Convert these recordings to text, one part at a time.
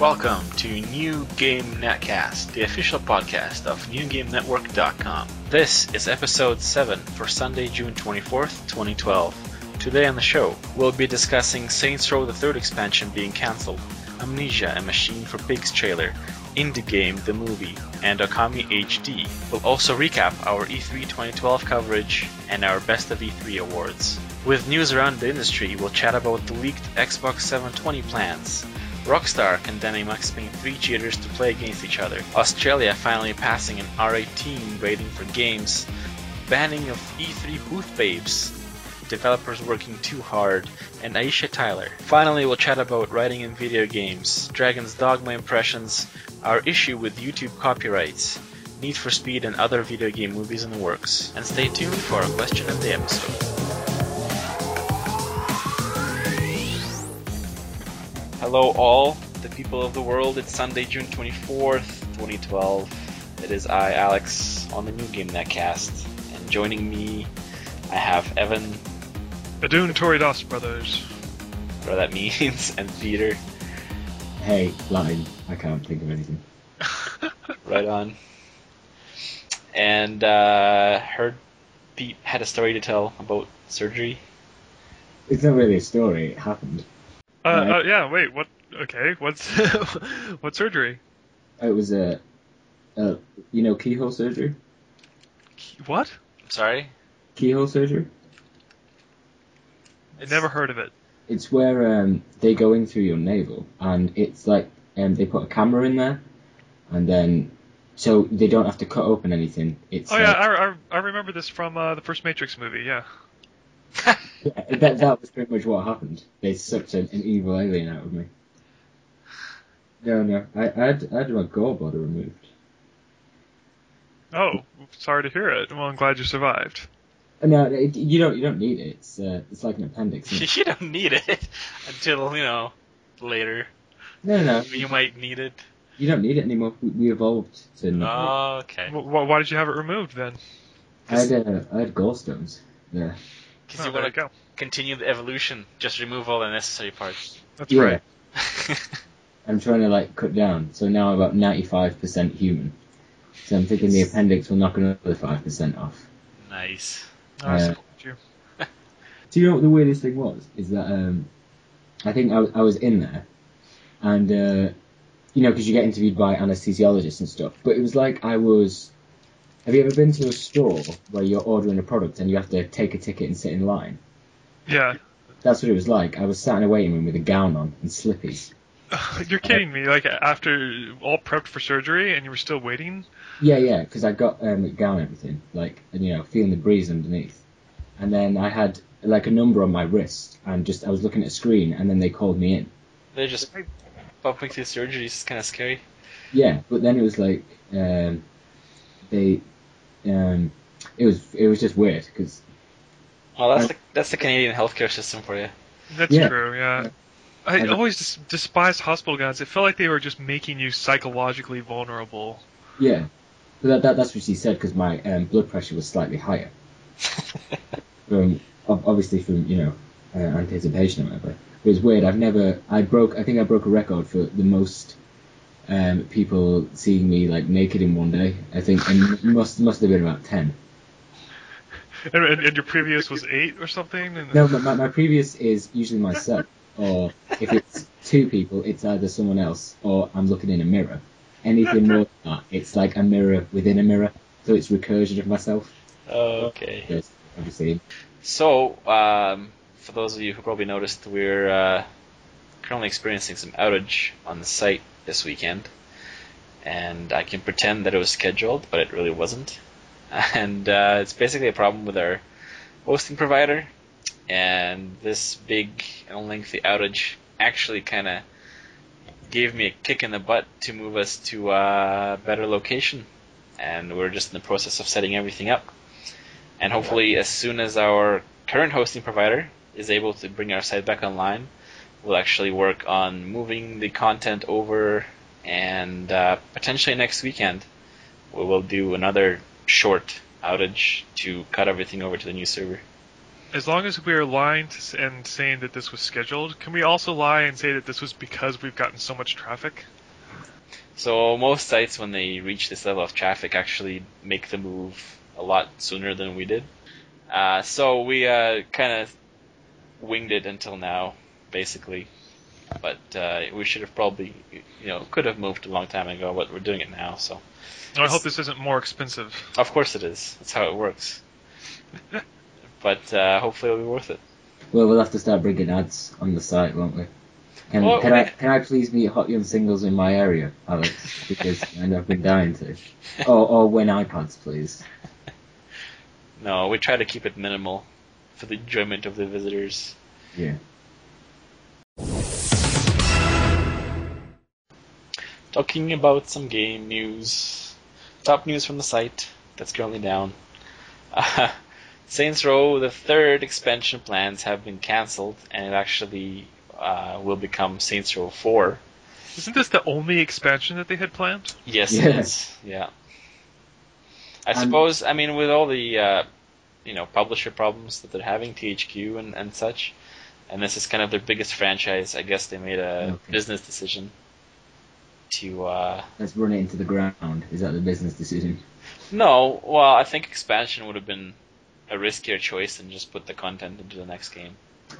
Welcome to New Game Netcast, the official podcast of NewGameNetwork.com. This is episode 7 for Sunday, June 24th, 2012. Today on the show, we'll be discussing Saints Row the Third expansion being cancelled, Amnesia, a Machine for Pigs trailer, Indie Game the movie, and Okami HD. We'll also recap our E3 2012 coverage and our Best of E3 awards. With news around the industry, we'll chat about the leaked Xbox 720 plans, Rockstar condemning Max Payne 3 cheaters to play against each other. Australia finally passing an R18 rating for games. Banning of E3 booth babes. Developers working too hard. And Aisha Tyler. Finally, we'll chat about writing in video games, Dragon's Dogma impressions, our issue with YouTube copyrights, Need for Speed and other video game movies in the works. And stay tuned for our question of the episode. Hello, all the people of the world. It's Sunday, June 24th, 2012. It is I, Alex, on the New Game Netcast. And joining me, I have Evan, Adun Toridas brothers. whatever that means, and Peter. Hey, Latin. I can't think of anything. Right on. And uh, heard Pete had a story to tell about surgery. It's not really a story. It happened. Uh, Right. uh, yeah, wait, what? Okay, what's what surgery? It was a, a you know, keyhole surgery. What? I'm sorry? Keyhole surgery. I never heard of it. It's where um, they go in through your navel, and it's like um, they put a camera in there, and then so they don't have to cut open anything. It's Oh yeah, like- I, I, I remember this from uh, the first Matrix movie. Yeah. Yeah, that that was pretty much what happened. They sucked an, an evil alien out of me. No, no, I, I had I had my gallbladder removed. Oh, sorry to hear it. Well, I'm glad you survived. No, it, you don't you don't need it. It's uh, it's like an appendix. it? you don't need it until, you know, later. No, no, You might need it. You don't need it anymore. We, we evolved to. not Oh, okay. Wh- wh- why did you have it removed then? I had uh, I had gallstones. Yeah. Because Oh, you want to go. continue the evolution, just remove all the necessary parts. That's Yeah. right. I'm trying to like cut down. So now I'm about 95% human. So I'm thinking the appendix will knock another five percent off. nice. Oh, I Uh, support you. Do you know what the weirdest thing was? Is that um, I think I, was- I was in there, and uh, you know, because you get interviewed by anesthesiologists and stuff. But it was like I was. Have you ever been to a store where you're ordering a product and you have to take a ticket and sit in line? Yeah. That's what it was like. I was sat in a waiting room with a gown on and slippies. You're kidding me. Like after all prepped for surgery and you were still waiting. Yeah, yeah, because I got um, a gown and everything, like, and, you know, feeling the breeze underneath. And then I had, like, a number on my wrist, and just, I was looking at a screen, and then they called me in. They're just bumping through surgery is kind of scary. Yeah, but then it was like, um, they, um, it was, it was just weird, because, Well, that's Uh, the that's the Canadian healthcare system for you. That's Yeah. true. Yeah. Yeah. I I- always des- despised hospital gowns. It felt like they were just making you psychologically vulnerable. yeah. But that, that, that's what she said, because my um, blood pressure was slightly higher. from, obviously from, you know, uh, anticipation or whatever. It was weird. I've never, I broke, I think I broke a record for the most um, people seeing me like naked in one day. I think, and must must have been about ten. And, and, and your previous was eight or something. And No, but my, my previous is usually myself, or if it's two people, it's either someone else or I'm looking in a mirror. Anything more than that, it's like a mirror within a mirror, so it's recursion of myself. Okay. Yes, obviously. So, um, for those of you who probably noticed, we're uh, currently experiencing some outage on the site this weekend, and I can pretend that it was scheduled, but it really wasn't. And uh, it's basically a problem with our hosting provider, and this big and lengthy outage actually kind of gave me a kick in the butt to move us to a better location, and we're just in the process of setting everything up. And hopefully, as soon as our current hosting provider is able to bring our site back online, we'll actually work on moving the content over, and uh, potentially next weekend, we will do another short outage to cut everything over to the new server. as long as we are lying to, and saying that this was scheduled, can we also lie and say that this was because we've gotten so much traffic? So most sites, when they reach this level of traffic, actually make the move a lot sooner than we did. Uh, so we uh, kind of winged it until now, basically. But uh, we should have probably, you know, could have moved a long time ago, but we're doing it now. So I hope this isn't more expensive. of course it is. That's how it works. but uh, hopefully it'll be worth it. Well, we'll have to start bringing ads on the site, won't we? Can, Well, can I can I please meet Hot Young Singles in my area, Alex? Because I know I've been dying to. Or or win iPads, please. No, we try to keep it minimal for the enjoyment of the visitors. Yeah. Talking about some game news. Top news from the site that's currently down. Uh, Saints Row, the third expansion plans have been cancelled, and it actually uh, will become Saints Row 4. Isn't this the only expansion that they had planned? Yes, Yeah. it is. Yeah. I And- suppose, I mean, with all the, uh, you know, publisher problems that they're having, THQ and, and such, and this is kind of their biggest franchise, I guess they made a Okay. business decision to, uh, Let's run it into the ground. Is that the business decision? No, well, I think expansion would have been a riskier choice than just put the content into the next game.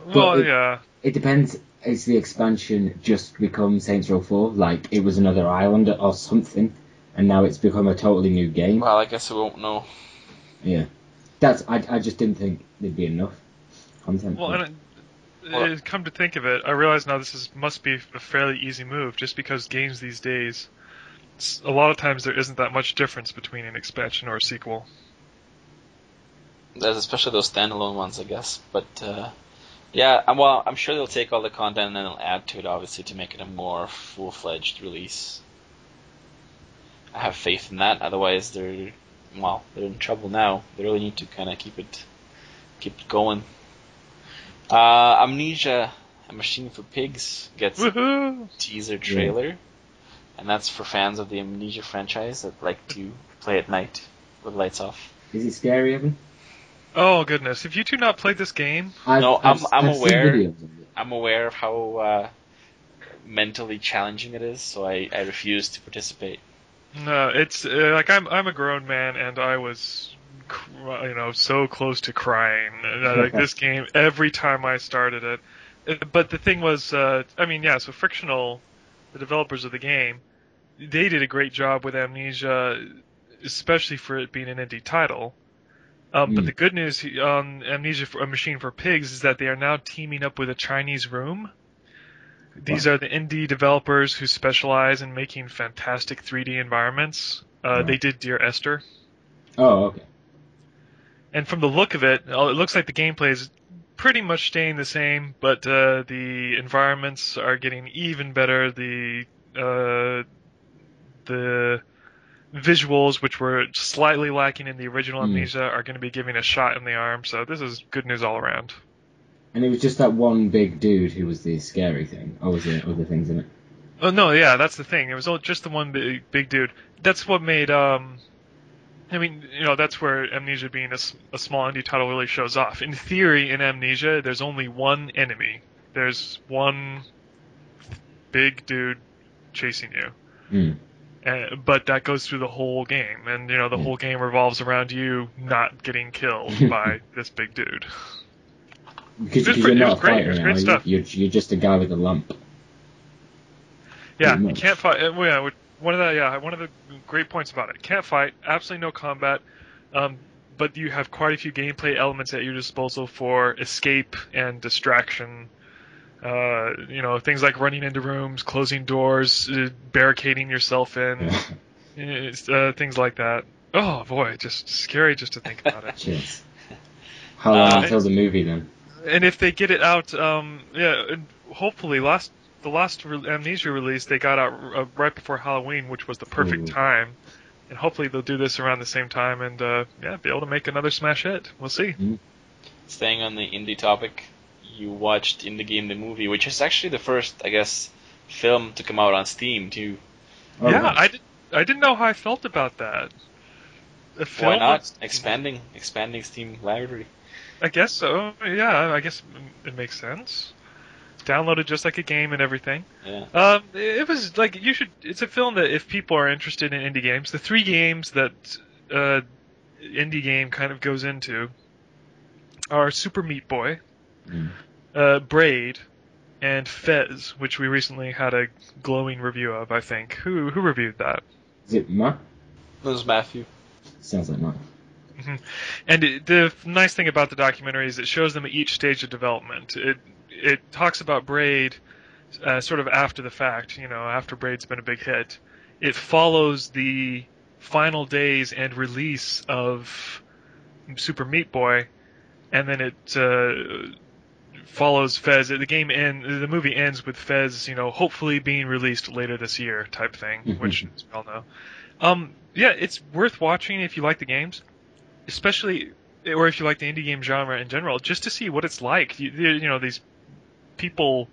Well, it- yeah. It depends. Is the expansion just become Saints Row 4? Like it was another island or something, and now it's become a totally new game? Well, I guess we won't know. Yeah. That's. I, I just didn't think there'd be enough content. Well, for and it, Well- uh, come to think of it, I realize now this is must be a fairly easy move, just because games these days, a lot of times there isn't that much difference between an expansion or a sequel. There's especially those standalone ones, I guess. But uh, yeah, I'm- well, I'm sure they'll take all the content and then they'll add to it, obviously, to make it a more full-fledged release. I have faith in that. Otherwise, they're well, they're in trouble now. They really need to kind of keep it keep it going. Uh, Amnesia: A Machine for Pigs gets Woohoo! teaser trailer, and that's for fans of the Amnesia franchise that like to play at night with lights off. Is it scary, Evan? Oh goodness, if you two not played this game, I've, No, I've, I'm- I'm I've aware. of. I'm aware of how uh, mentally challenging it is, so I, I refuse to participate. no, it's uh, like I'm I'm a grown man and I was, cr- you know, so close to crying. Uh, like this game, every time I started it. Uh, But the thing was, uh, I mean, yeah. So frictional, the developers of the game, they did a great job with Amnesia, especially for it being an indie title. Um, But Mm. the good news on Amnesia: for, A Machine for Pigs is that they are now teaming up with a Chinese room. These are the indie developers who specialize in making fantastic 3D environments. Uh, Right. They did Dear Esther, Oh, okay. And from the look of it, it looks like the gameplay is pretty much staying the same, but uh, the environments are getting even better. The uh, the visuals, which were slightly lacking in the original Hmm. Amnesia, are going to be giving a shot in the arm. So this is good news all around. And it was just that one big dude who was the scary thing. Or was there other things in it? Oh no, yeah, that's the thing. It was all just the one big, big dude. That's what made. um I mean, you know, that's where Amnesia being a small indie title really shows off. In theory, in Amnesia, there's only one enemy. There's one big dude chasing you. Mm. Uh, but that goes through the whole game, and you know the Yeah. whole game revolves around you not getting killed by this big dude. Because, because you're not a great, fighter now. You're, you're just a guy with a lump. Yeah, you can't fight. uh, well, Yeah, one of the yeah one of the great points about it. Can't fight. Absolutely no combat. Um, but you have quite a few gameplay elements at your disposal for escape and distraction. Uh, you know things like running into rooms, closing doors, uh, barricading yourself in, uh, things like that. Oh boy, just scary just to think about it. Cheers. How long Uh, until the movie then? and if they get it out, um, yeah, hopefully last the last re- Amnesia release they got out uh, right before Halloween, which was the perfect Ooh. time. And hopefully they'll do this around the same time and uh, yeah, be able to make another smash hit. We'll see. Staying on the indie topic, you watched Indie Game the movie, which is actually the first, I guess, film to come out on Steam too. Oh, yeah, right. I did. I didn't know how I felt about that. a. Why not was- expanding expanding Steam library? I guess so. Yeah, I guess it makes sense. Download it just like a game and everything. Yeah. Um, it was like you should. It's a film that if people are interested in indie games, the three games that uh, indie game kind of goes into are Super Meat Boy, Mm. uh, Braid, and Fez, which we recently had a glowing review of. I think who who reviewed that. Is it Matt? That was Matthew. Sounds like Matt. And it, the nice thing about the documentary is it shows them at each stage of development. It it talks about Braid uh, sort of after the fact, you know, after Braid's been a big hit. It follows the final days and release of Super Meat Boy, and then it uh, follows Fez. The game end, the movie ends with Fez, you know, hopefully being released later this year, type thing, Mhm. which as we all know. Um, yeah, it's worth watching if you like the games especially or if you like the indie game genre in general, just to see what it's like. You, you know, these people,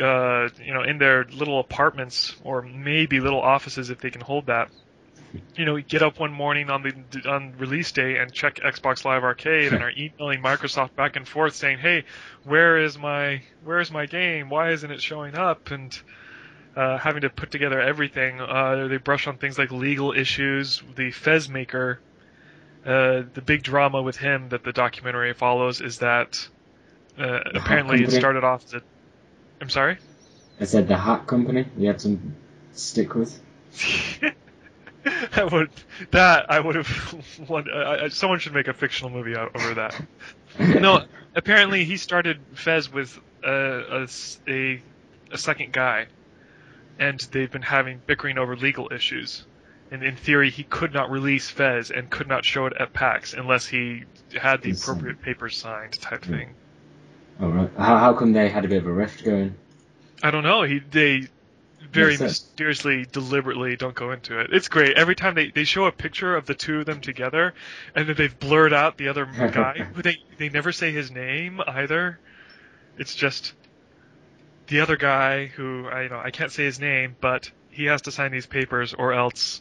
uh, you know, in their little apartments or maybe little offices if they can hold that. You know, get up one morning on the on release day and check Xbox Live Arcade and are emailing Microsoft back and forth saying, "Hey, where is my where is my game? Why isn't it showing up?" and uh, having to put together everything. Uh, they brush on things like legal issues. The Fez maker, uh, the big drama with him that the documentary follows is that uh, apparently it started off as a. I'm sorry. I said the hat company. You had some stick with. I would that I would have. Want, I, I, someone should make a fictional movie over that. no, apparently he started Fez with uh, a, a a second guy, and they've been having bickering over legal issues. And in theory, he could not release Fez and could not show it at PAX unless he had the signed. appropriate papers signed, type thing. All right. How, how come they had a bit of a rift going? I don't know. He they very mysteriously, deliberately don't go into it. It's great. Every time they, they show a picture of the two of them together, and then they've blurred out the other guy, who they they never say his name either. It's just the other guy who I you know I can't say his name, but he has to sign these papers or else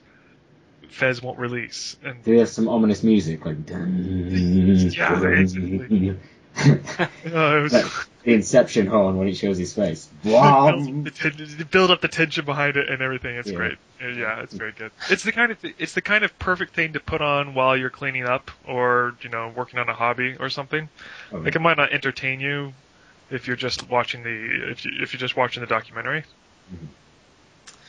Fez won't release. And Do you have some ominous music like? Yeah, basically. uh, it was. Like the Inception horn when it shows his face. build, up Wow. the build up the tension behind it and everything. It's Yeah. great. Yeah, it's very good. It's the kind of it's the kind of perfect thing to put on while you're cleaning up or you know working on a hobby or something. Oh, Like it might not entertain you if you're just watching the if you if you're just watching the documentary.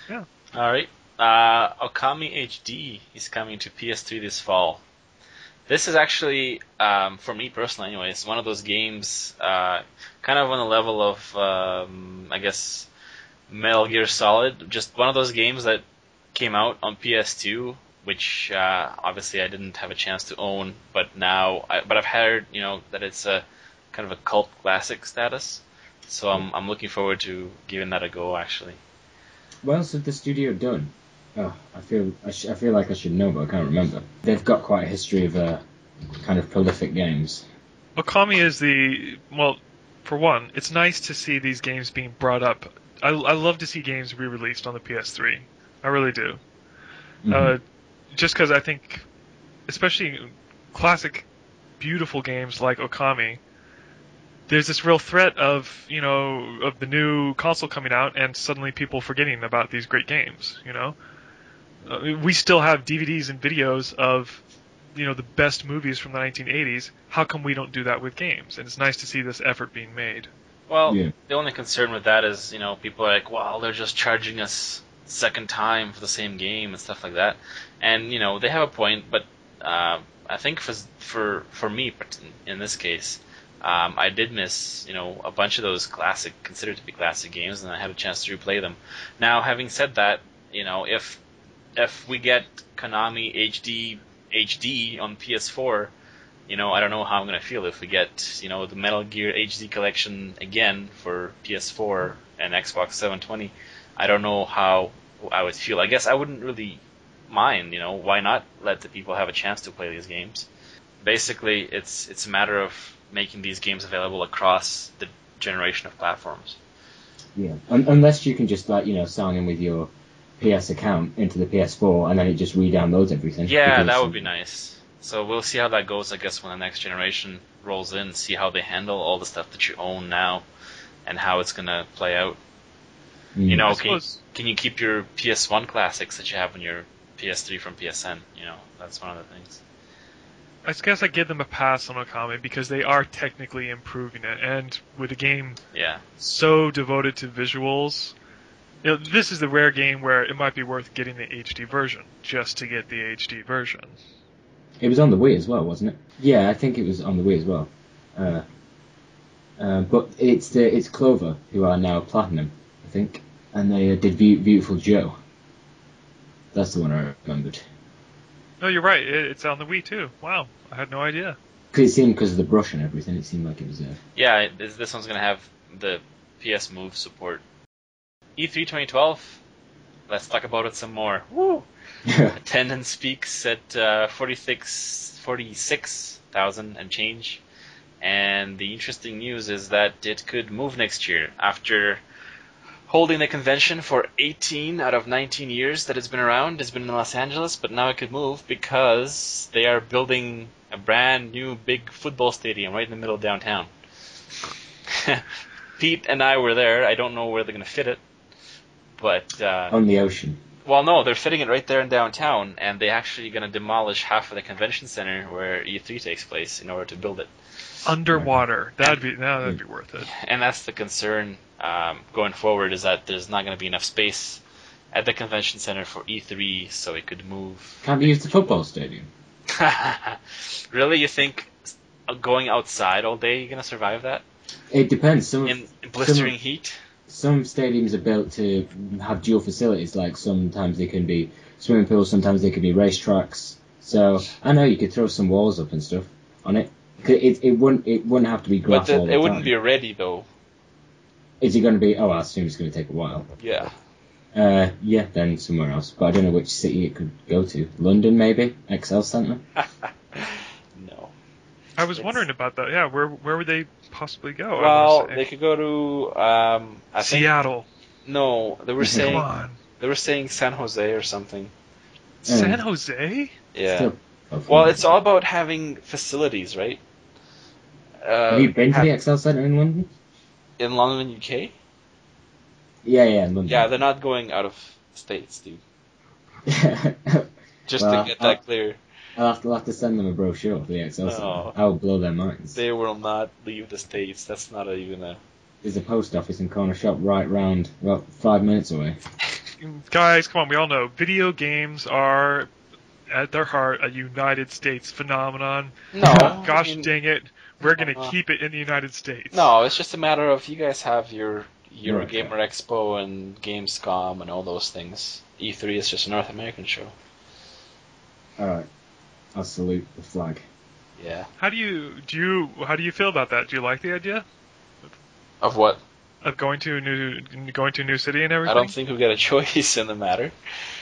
Yeah. All right. Uh, Okami HD is coming to PS3 this fall. This is actually, um, for me personally, anyways, one of those games, uh, kind of on the level of, um, I guess, Metal Gear Solid. Just one of those games that came out on PS2, which uh, obviously I didn't have a chance to own, but now, I, but I've heard, you know, that it's a kind of a cult classic status. So I'm I'm looking forward to giving that a go. Actually. What else have the studio done? Oh, I feel I, sh- I feel like I should know, but I can't remember. They've got quite a history of uh, kind of prolific games. Okami is the well, for one, it's nice to see these games being brought up. I, I love to see games re-released on the PS3. I really do. Mhm. Uh, just because I think, especially classic, beautiful games like Okami, there's this real threat of you know of the new console coming out and suddenly people forgetting about these great games. You know, uh, we still have DVDs and videos of you know the best movies from the 1980s. How come we don't do that with games? And it's nice to see this effort being made. Well, Yeah. the only concern with that is, you know, people are like, well, they're just charging us second time for the same game and stuff like that. And you know, they have a point, but uh, I think for for for me, part- in this case, um, I did miss, you know, a bunch of those classic, considered to be classic games, and I had a chance to replay them. Now, having said that, you know, if if we get Okami HD HD on PS4, you know, I don't know how I'm gonna feel if we get, you know, the Metal Gear HD collection again for PS4 and Xbox 720. I don't know how I would feel. I guess I wouldn't really mind, you know, why not let the people have a chance to play these games? Basically, it's it's a matter of making these games available across the generation of platforms. Yeah, Un- unless you can just like you know sign in with your PS account into the PS4, and then it just re-downloads everything. Yeah, that would be nice. So we'll see how that goes, I guess, when the next generation rolls in, see how they handle all the stuff that you own now and how it's going to play out. Mm. You know, can you, suppose- can you keep your PS1 classics that you have on your PS3 from PSN? You know, that's one of the things. I guess I give them a pass on Okami because they are technically improving it, and with a game Yeah. so devoted to visuals, you know, this is the rare game where it might be worth getting the HD version just to get the HD version. It was on the Wii as well, wasn't it? Yeah, I think it was on the Wii as well. Uh, uh, but it's the it's Clover who are now platinum, I think, and they uh, did Beau- Beautiful Joe. That's the one I remembered. No, you're right. It, it's on the Wii too. Wow, I had no idea. Because it seemed because of the brush and everything, it seemed like it was uh, Yeah, it- this, this one's going to have the PS Move support. E E3 2012. Let's talk about it some more. Woo! Attendance peaks at uh, 46 46,000 and change. And the interesting news is that it could move next year after holding the convention for 18 out of 19 years that it's been around. It's been in Los Angeles, but now it could move because they are building a brand new big football stadium right in the middle of downtown. Pete and I were there. I don't know where they're going to fit it, but uh, on the ocean. well, no, they're fitting it right there in downtown, and they're actually going to demolish half of the convention center where E3 takes place in order to build it. Underwater. That'd be now that'd be worth it. And that's the concern um, going forward is that there's not going to be enough space at the convention center for E3, so it could move. Can't they use the football stadium? really, you think going outside all day you're going to survive that It depends. Some in blistering heat? Some stadiums are built to have dual facilities. Like sometimes they can be swimming pools, sometimes they can be racetracks. So I know you could throw some walls up and stuff on it. It, it wouldn't it wouldn't have to be But grass the, all the it wouldn't time. be ready though. Is it going to be? Oh, I assume it's going to take a while. Yeah. Uh, yeah, then somewhere else. But I don't know which city it could go to. London, maybe. Excel Centre. no. I was It's- wondering about that. Yeah, where where would they possibly go? Well, they could go to um, I think Seattle. no, they were saying they were saying San Jose or something. San Jose. Yeah. Still- Well, it's all about having facilities, right? Uh, Have you been to the Excel Centre in London? in London, UK? Yeah, yeah, London. Yeah, they're not going out of states, dude. Just Well, to get I'll- that clear, I'll, have to, I'll have to send them a brochure for the Excel No. Centre. I'll blow their minds. they will not leave the states. That's not even a. There's a post office and corner shop right round, about five minutes away. Guys, come on. We all know video games are at their heart a United States phenomenon. No, Gosh I mean, dang it, we're gonna Uh-uh. keep it in the United States. No, it's just a matter of you guys have your Right. Eurogamer Expo and Gamescom and all those things. E3 is just a North American show. Alright. I'll salute the flag. Yeah. How do you do you how do you feel about that? Do you like the idea Of what? of going to a new going to a new city and everything. I don't think we've got a choice in the matter.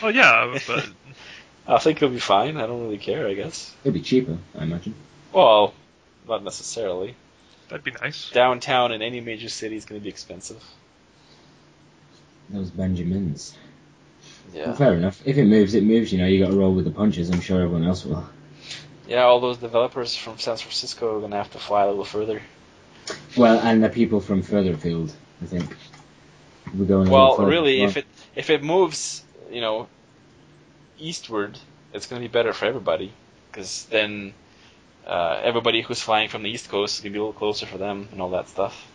Well, yeah, but I think it'll be fine. I don't really care, I guess. It'll be cheaper, I imagine. Well, not necessarily. that'd be nice. Downtown in any major city is going to be expensive. Those Benjamins. Yeah. Well, fair enough. If it moves, it moves. You know, you got to roll with the punches. I'm sure everyone else will. Yeah, all those developers from San Francisco are going to have to fly a little further. Well, and the people from further afield, I think. We're going. Well, really, Well, if it if it moves, you know, eastward, it's going to be better for everybody because then uh, everybody who's flying from the east coast is going to be a little closer for them and all that stuff.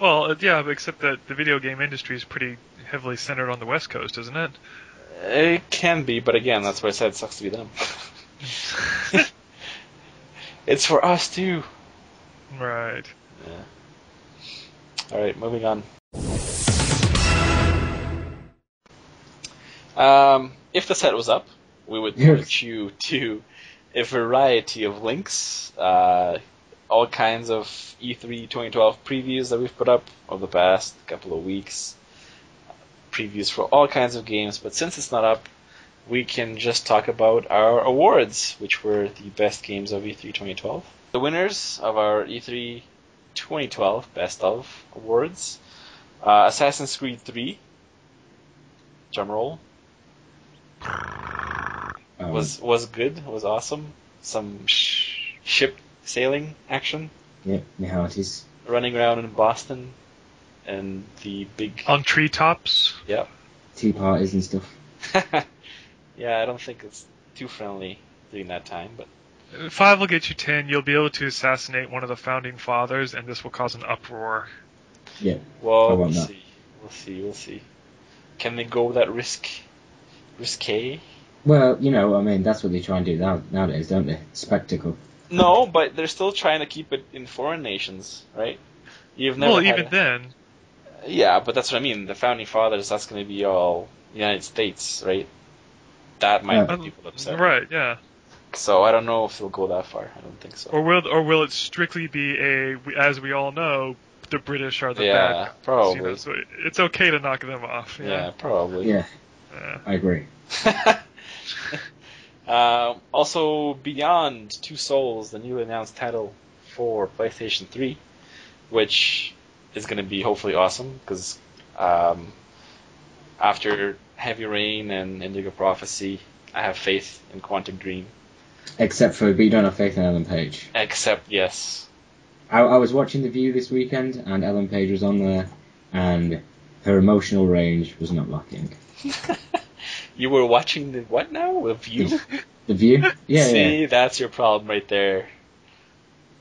Well, uh, yeah, except that the video game industry is pretty heavily centered on the West Coast, isn't it? It can be, but again, that's why I said it sucks to be them. it's for us too. right. Yeah. All right, moving on. Um, if the set was up, we would Yes. point you to a variety of links, uh, all kinds of E E3 2012 previews that we've put up over the past couple of weeks, previews for all kinds of games. But since it's not up, we can just talk about our awards, which were the best games of E E3 2012. The winners of our E3 2012 Best of Awards. Uh, Assassin's Creed 3 drum roll. Um, Was was good. Was awesome. Some sh- ship sailing action, yeah, my hearties. running around in Boston, and the big. On treetops. Yeah. Tea parties and stuff. yeah, I don't think it's too friendly during that time, but Five will get you ten. You'll be able to assassinate one of the founding fathers, and this will cause an uproar. Yeah, well, we'll want that. see. We'll see. We'll see. Can they go that risk, risque? Well, you know, I mean, that's what they try and do now, nowadays, don't they? Spectacle. No, but they're still trying to keep it in foreign nations, right? You've never well, even a- then, Yeah, but that's what I mean. The founding fathers, that's going to be all United States, right? That might Yeah. make people upset. right? Yeah. So I don't know if it'll go that far. I don't think so. Or will or will it strictly be a? As we all know, the British are the Yeah, bad guys, probably. You know, so it's okay to knock them off. yeah, Yeah. probably. Yeah, Yeah. I agree. um, also, Beyond Two Souls, the newly announced title for PlayStation 3, which is going to be hopefully awesome because um, after Heavy Rain and Indigo Prophecy, I have faith in Quantic Dream. Except for, but you don't have faith in Ellen Page. Except, yes, I, I was watching The View this weekend, and Ellen Page was on there, and her emotional range was not lacking. you were watching the what now? The View. The View? Yeah, See, yeah. that's your problem right there.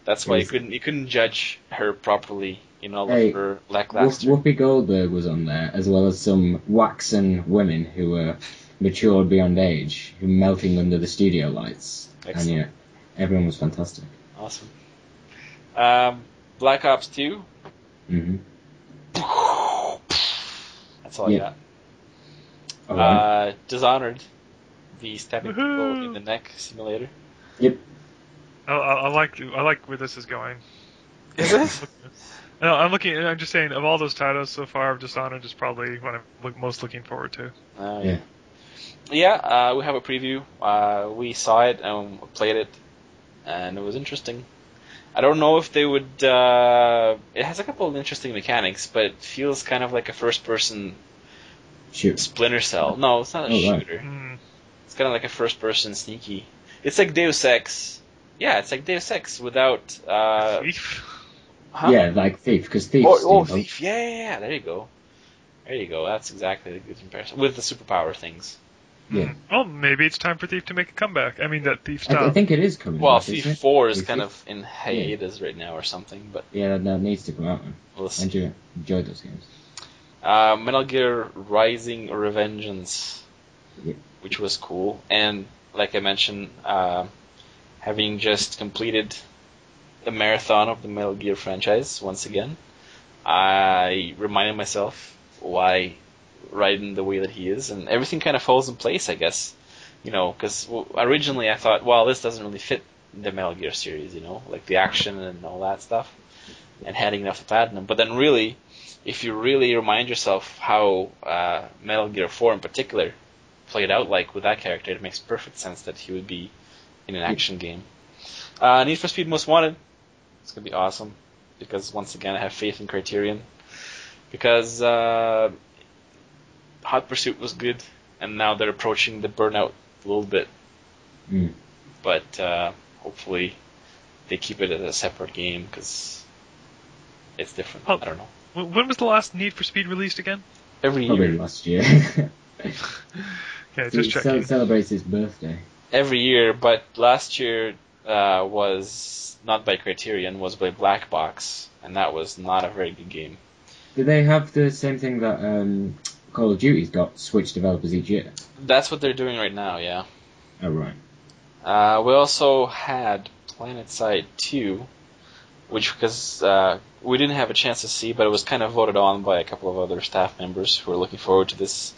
That's why you couldn't you couldn't judge her properly in all Hey, of her lackluster. Whoopi Goldberg was on there, as well as some waxen women who were matured beyond age, who were melting under the studio lights. Excellent. And yeah, everyone was fantastic. Awesome. Um, Black Ops 2. hmm That's all I got. Alright. Uh, Dishonored, the stabbing people in the neck simulator. yep. I, I, I like I like where this is going. Is it? No, I'm looking. I'm just saying, of all those titles so far, Dishonored is probably what I'm look, most looking forward to. Uh, Yeah. yeah, uh, we have a preview. Uh, we saw it and played it, and it was interesting. I don't know if they would. Uh, it has a couple of interesting mechanics, but it feels kind of like a first-person Shoot. Splinter Cell. No, it's not a Oh, shooter. Hmm. It's kind of like a first-person sneaky. It's like Deus Ex. Yeah, it's like Deus Ex without. Uh, Thief. Huh? Yeah, like Thief, because Thief. Oh, oh. Thief. Yeah, yeah, yeah. There you go. There you go. That's exactly the good comparison with the superpower things. Yeah. Hmm. Well, maybe it's time for Thief to make a comeback. I mean, that Thief I, I think it is coming. Well, back, Thief? Four is Thief kind of in hiatus right now or something, but Yeah, that, that needs to come out. Man. we'll I see. enjoy, enjoy those games. Uh, Metal Gear Rising Revengeance, Yeah. which was cool, and like I mentioned, uh, having just completed the marathon of the Metal Gear franchise once again, I reminded myself why Raiden the way that he is, and everything kind of falls in place, I guess. You know, because originally I thought, well, this doesn't really fit the Metal Gear series, you know, like the action and all that stuff, and heading off to platinum. But then, really, if you really remind yourself how uh, Metal Gear 4 in particular played out like with that character, it makes perfect sense that he would be in an action game. Uh, Need for Speed Most Wanted. It's gonna be awesome because once again I have faith in Criterion because uh, Hot Pursuit was good and now they're approaching the burnout a little bit, Mm. but uh, hopefully they keep it as a separate game because it's different. Oh. I don't know. When when was the last Need for Speed released again? Every Probably year, last year. yeah, it just ce- checking. celebrates its birthday. every year, but last year uh, was not by Criterion, was by Black Box, and that was not a very good game. Do they have the same thing that um, Call of Duty's got? Switch developers each year. That's what they're doing right now, yeah. Oh right. Uh, we also had PlanetSide 2, which because uh, we didn't have a chance to see, but it was kind of voted on by a couple of other staff members who are looking forward to this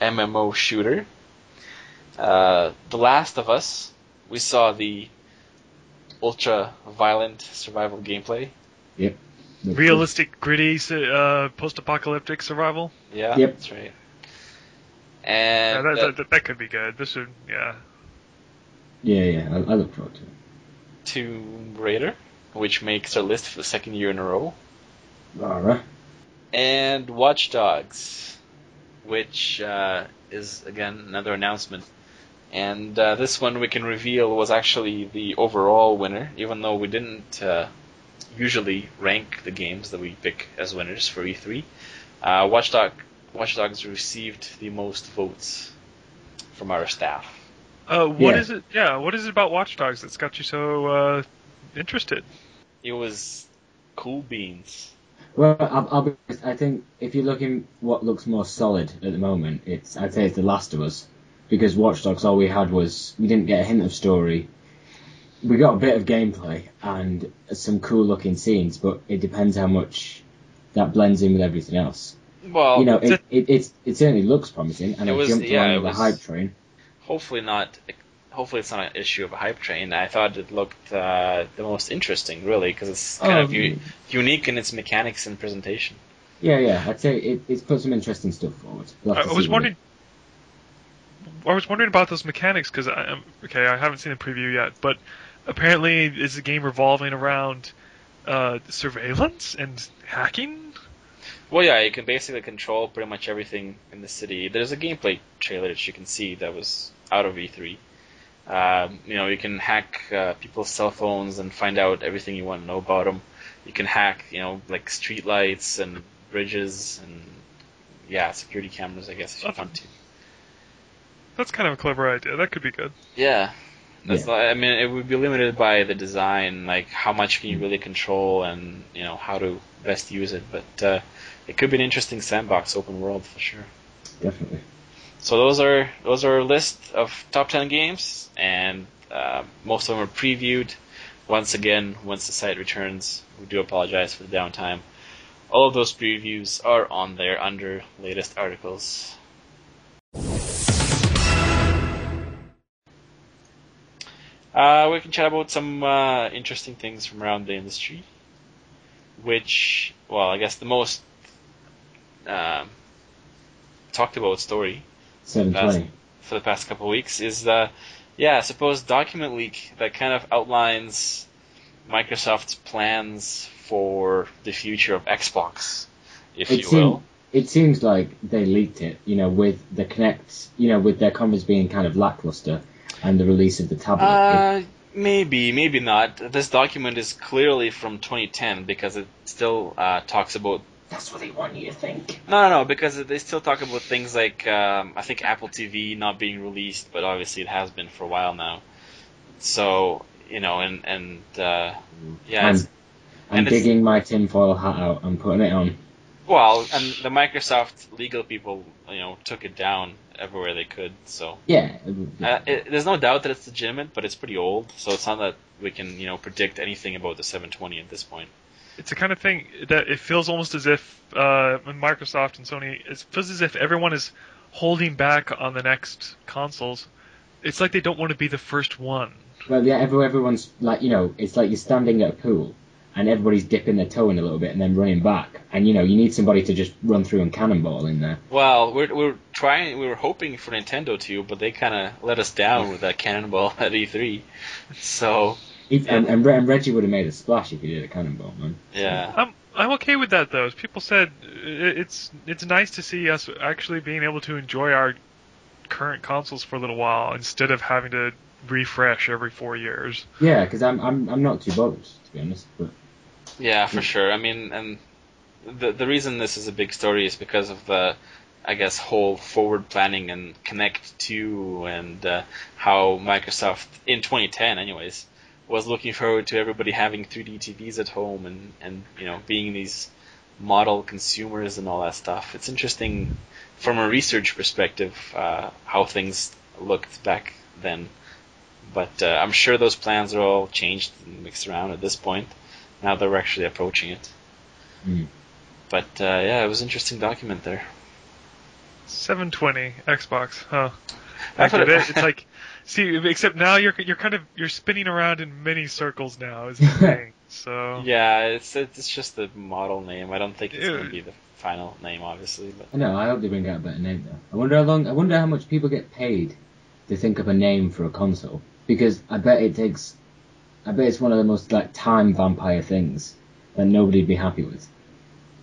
MMO shooter. Uh, the Last of Us, we saw the ultra violent survival gameplay. Looks Realistic, gritty, uh, post-apocalyptic survival. Yeah, Yep. that's right. Yeah, And that, uh, that, that, that could be good. This should, yeah. Yeah, yeah. I, I look forward to it. Tomb Raider, which makes our list for the second year in a row. Lara. and Watch Dogs, which uh, is again another announcement. And uh, this one we can reveal was actually the overall winner, even though we didn't uh, usually rank the games that we pick as winners for E3. Uh, Watchdog, Watch Dogs received the most votes from our staff. Uh, what Yeah. is it? Yeah, what is it about Watchdogs that's got you so uh, interested? It was cool beans. Well, I'll, I'll be honest, I think if you're looking what looks more solid at the moment, it's I'd say it's The Last of Us, because Watch Dogs all we had was we didn't get a hint of story. We got a bit of gameplay and some cool looking scenes, but it depends how much that blends in with everything else. Well, you know, it's it, it, it's, it certainly looks promising, and It I was- jumped yeah, on the hype train. hopefully not. Hopefully, it's not an issue of a hype train. I thought it looked uh, the most interesting, really, because it's kind Oh, of u- unique in its mechanics and presentation. Yeah, yeah, I'd say it, it's put some interesting stuff forward. We'll I, was see what wondering. I was wondering about those mechanics because I am okay. I haven't seen the preview yet, but apparently, is the game revolving around uh, surveillance and hacking? Well, yeah, you can basically control pretty much everything in the city. There's a gameplay trailer that you can see that was out of E3. Um, you know, you can hack uh, people's cell phones and find out everything you want to know about them. You can hack, you know, like streetlights and bridges and yeah, security cameras. I guess if you want to. That's kind of a clever idea. That could be good. Yeah. That's like, I mean, it would be limited by the design, like how much can you really control and you know how to best use it. But uh, it could be an interesting sandbox open world for sure. Definitely. So those are those are a list of top ten games, and uh, most of them are previewed. Once again, once the site returns, we do apologize for the downtime. All of those previews are on there under latest articles. Uh, we can chat about some uh, interesting things from around the industry. Which, well, I guess the most um, talked about story Seven twenty. for the past couple of weeks is uh, yeah, I suppose document leak that kind of outlines Microsoft's plans for the future of Xbox, if It you seemed- will. It seems like they leaked it, you know, with the Kinect, you know, with their comments being kind of lackluster and the release of the tablet. Uh, maybe, maybe not. This document is clearly from 2010 because it still uh, talks about that's what they want you to think. No, no, no, because they still talk about things like um, I think Apple TV not being released, but obviously it has been for a while now. So you know, and and uh, yeah, I'm, it's, I'm digging my tinfoil hat out and putting it on. well, and the Microsoft legal people, you know, took it down everywhere they could. So Yeah. uh, it, there's no doubt that it's legitimate, but it's pretty old, so it's not that we can you know predict anything about the 720 at this point. It's the kind of thing that it feels almost as if uh, Microsoft and Sony, it feels as if everyone is holding back on the next consoles. It's like they don't want to be the first one. Well, yeah, everyone's like, you know, it's like you're standing at a pool and everybody's dipping their toe in a little bit and then running back. And, you know, you need somebody to just run through and cannonball in there. Well, we're we're trying, we were hoping for Nintendo to, but they kind of let us down with that cannonball at E3. So If, and, and, Re- and Reggie would have made a splash if he did a cannonball, man. yeah. I'm I'm okay with that though. As people said, uh, it's it's nice to see us actually being able to enjoy our current consoles for a little while instead of having to refresh every four years. Yeah, because I'm, I'm, I'm not too bothered, to be honest. But Yeah, for sure. I mean, and the the reason this is a big story is because of the, I guess, whole forward planning and Kinect Two and uh, how Microsoft in 2010, anyways, was looking forward to everybody having 3D TVs at home and and you know being these model consumers and all that stuff. It's interesting from a research perspective uh, how things looked back then. But uh, I'm sure those plans are all changed and mixed around at this point. Now that we're actually approaching it. Mm. But uh, yeah, it was an interesting document there. 720 Xbox, huh? I I thought it- it. It's like, see, except now you're you're kind of you're spinning around in many circles now, is the thing. So Yeah, it's it's just the model name. I don't think it's gonna be the final name, obviously. But I know, I hope they bring out a better name, though. I wonder how long, I wonder how much people get paid to think of a name for a console. Because I bet it takes, I bet it's one of the most, like, time vampire things that nobody'd be happy with.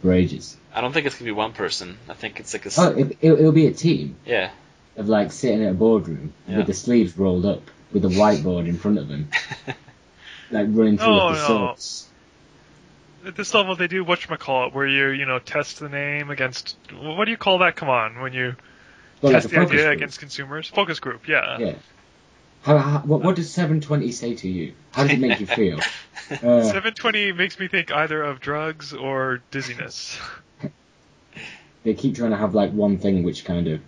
for ages. I don't think it's gonna be one person. I think it's like a. s- Oh, it, it, it'll be a team yeah. of like sitting in a boardroom Yeah. with the sleeves rolled up with a whiteboard in front of them, like running through Oh, the no. sorts. At this level, they do what you call it, where you, you know, test the name against. What do you call that? Come on, when you Well, test a the idea group. against consumers. Focus group, yeah. Yeah. How, how, what, what does 720 say to you? How does it make you feel? Uh, 720 makes me think either of drugs or dizziness. they keep trying to have like one thing which kind of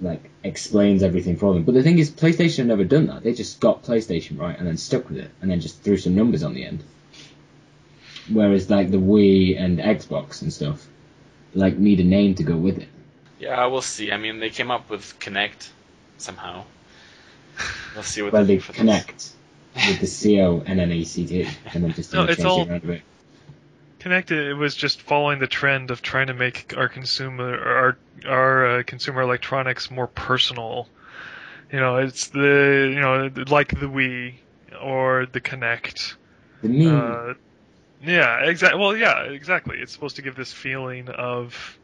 like explains everything for them. But the thing is, PlayStation have never done that. They just got PlayStation right and then stuck with it, and then just threw some numbers on the end. Whereas like the Wii and Xbox and stuff, like need a name to go with it. Yeah, we'll see. I mean, they came up with Kinect somehow. We'll see what Well, they they do for this. connect with the C O N N E C T, and then just No, change it's all- it around a bit. Connected, it was just following the trend of trying to make our consumer, our our uh, consumer electronics more personal. You know, it's the you know like the Wii or the Kinect. The meme. Uh, yeah, exactly. Well, yeah, exactly. It's supposed to give this feeling of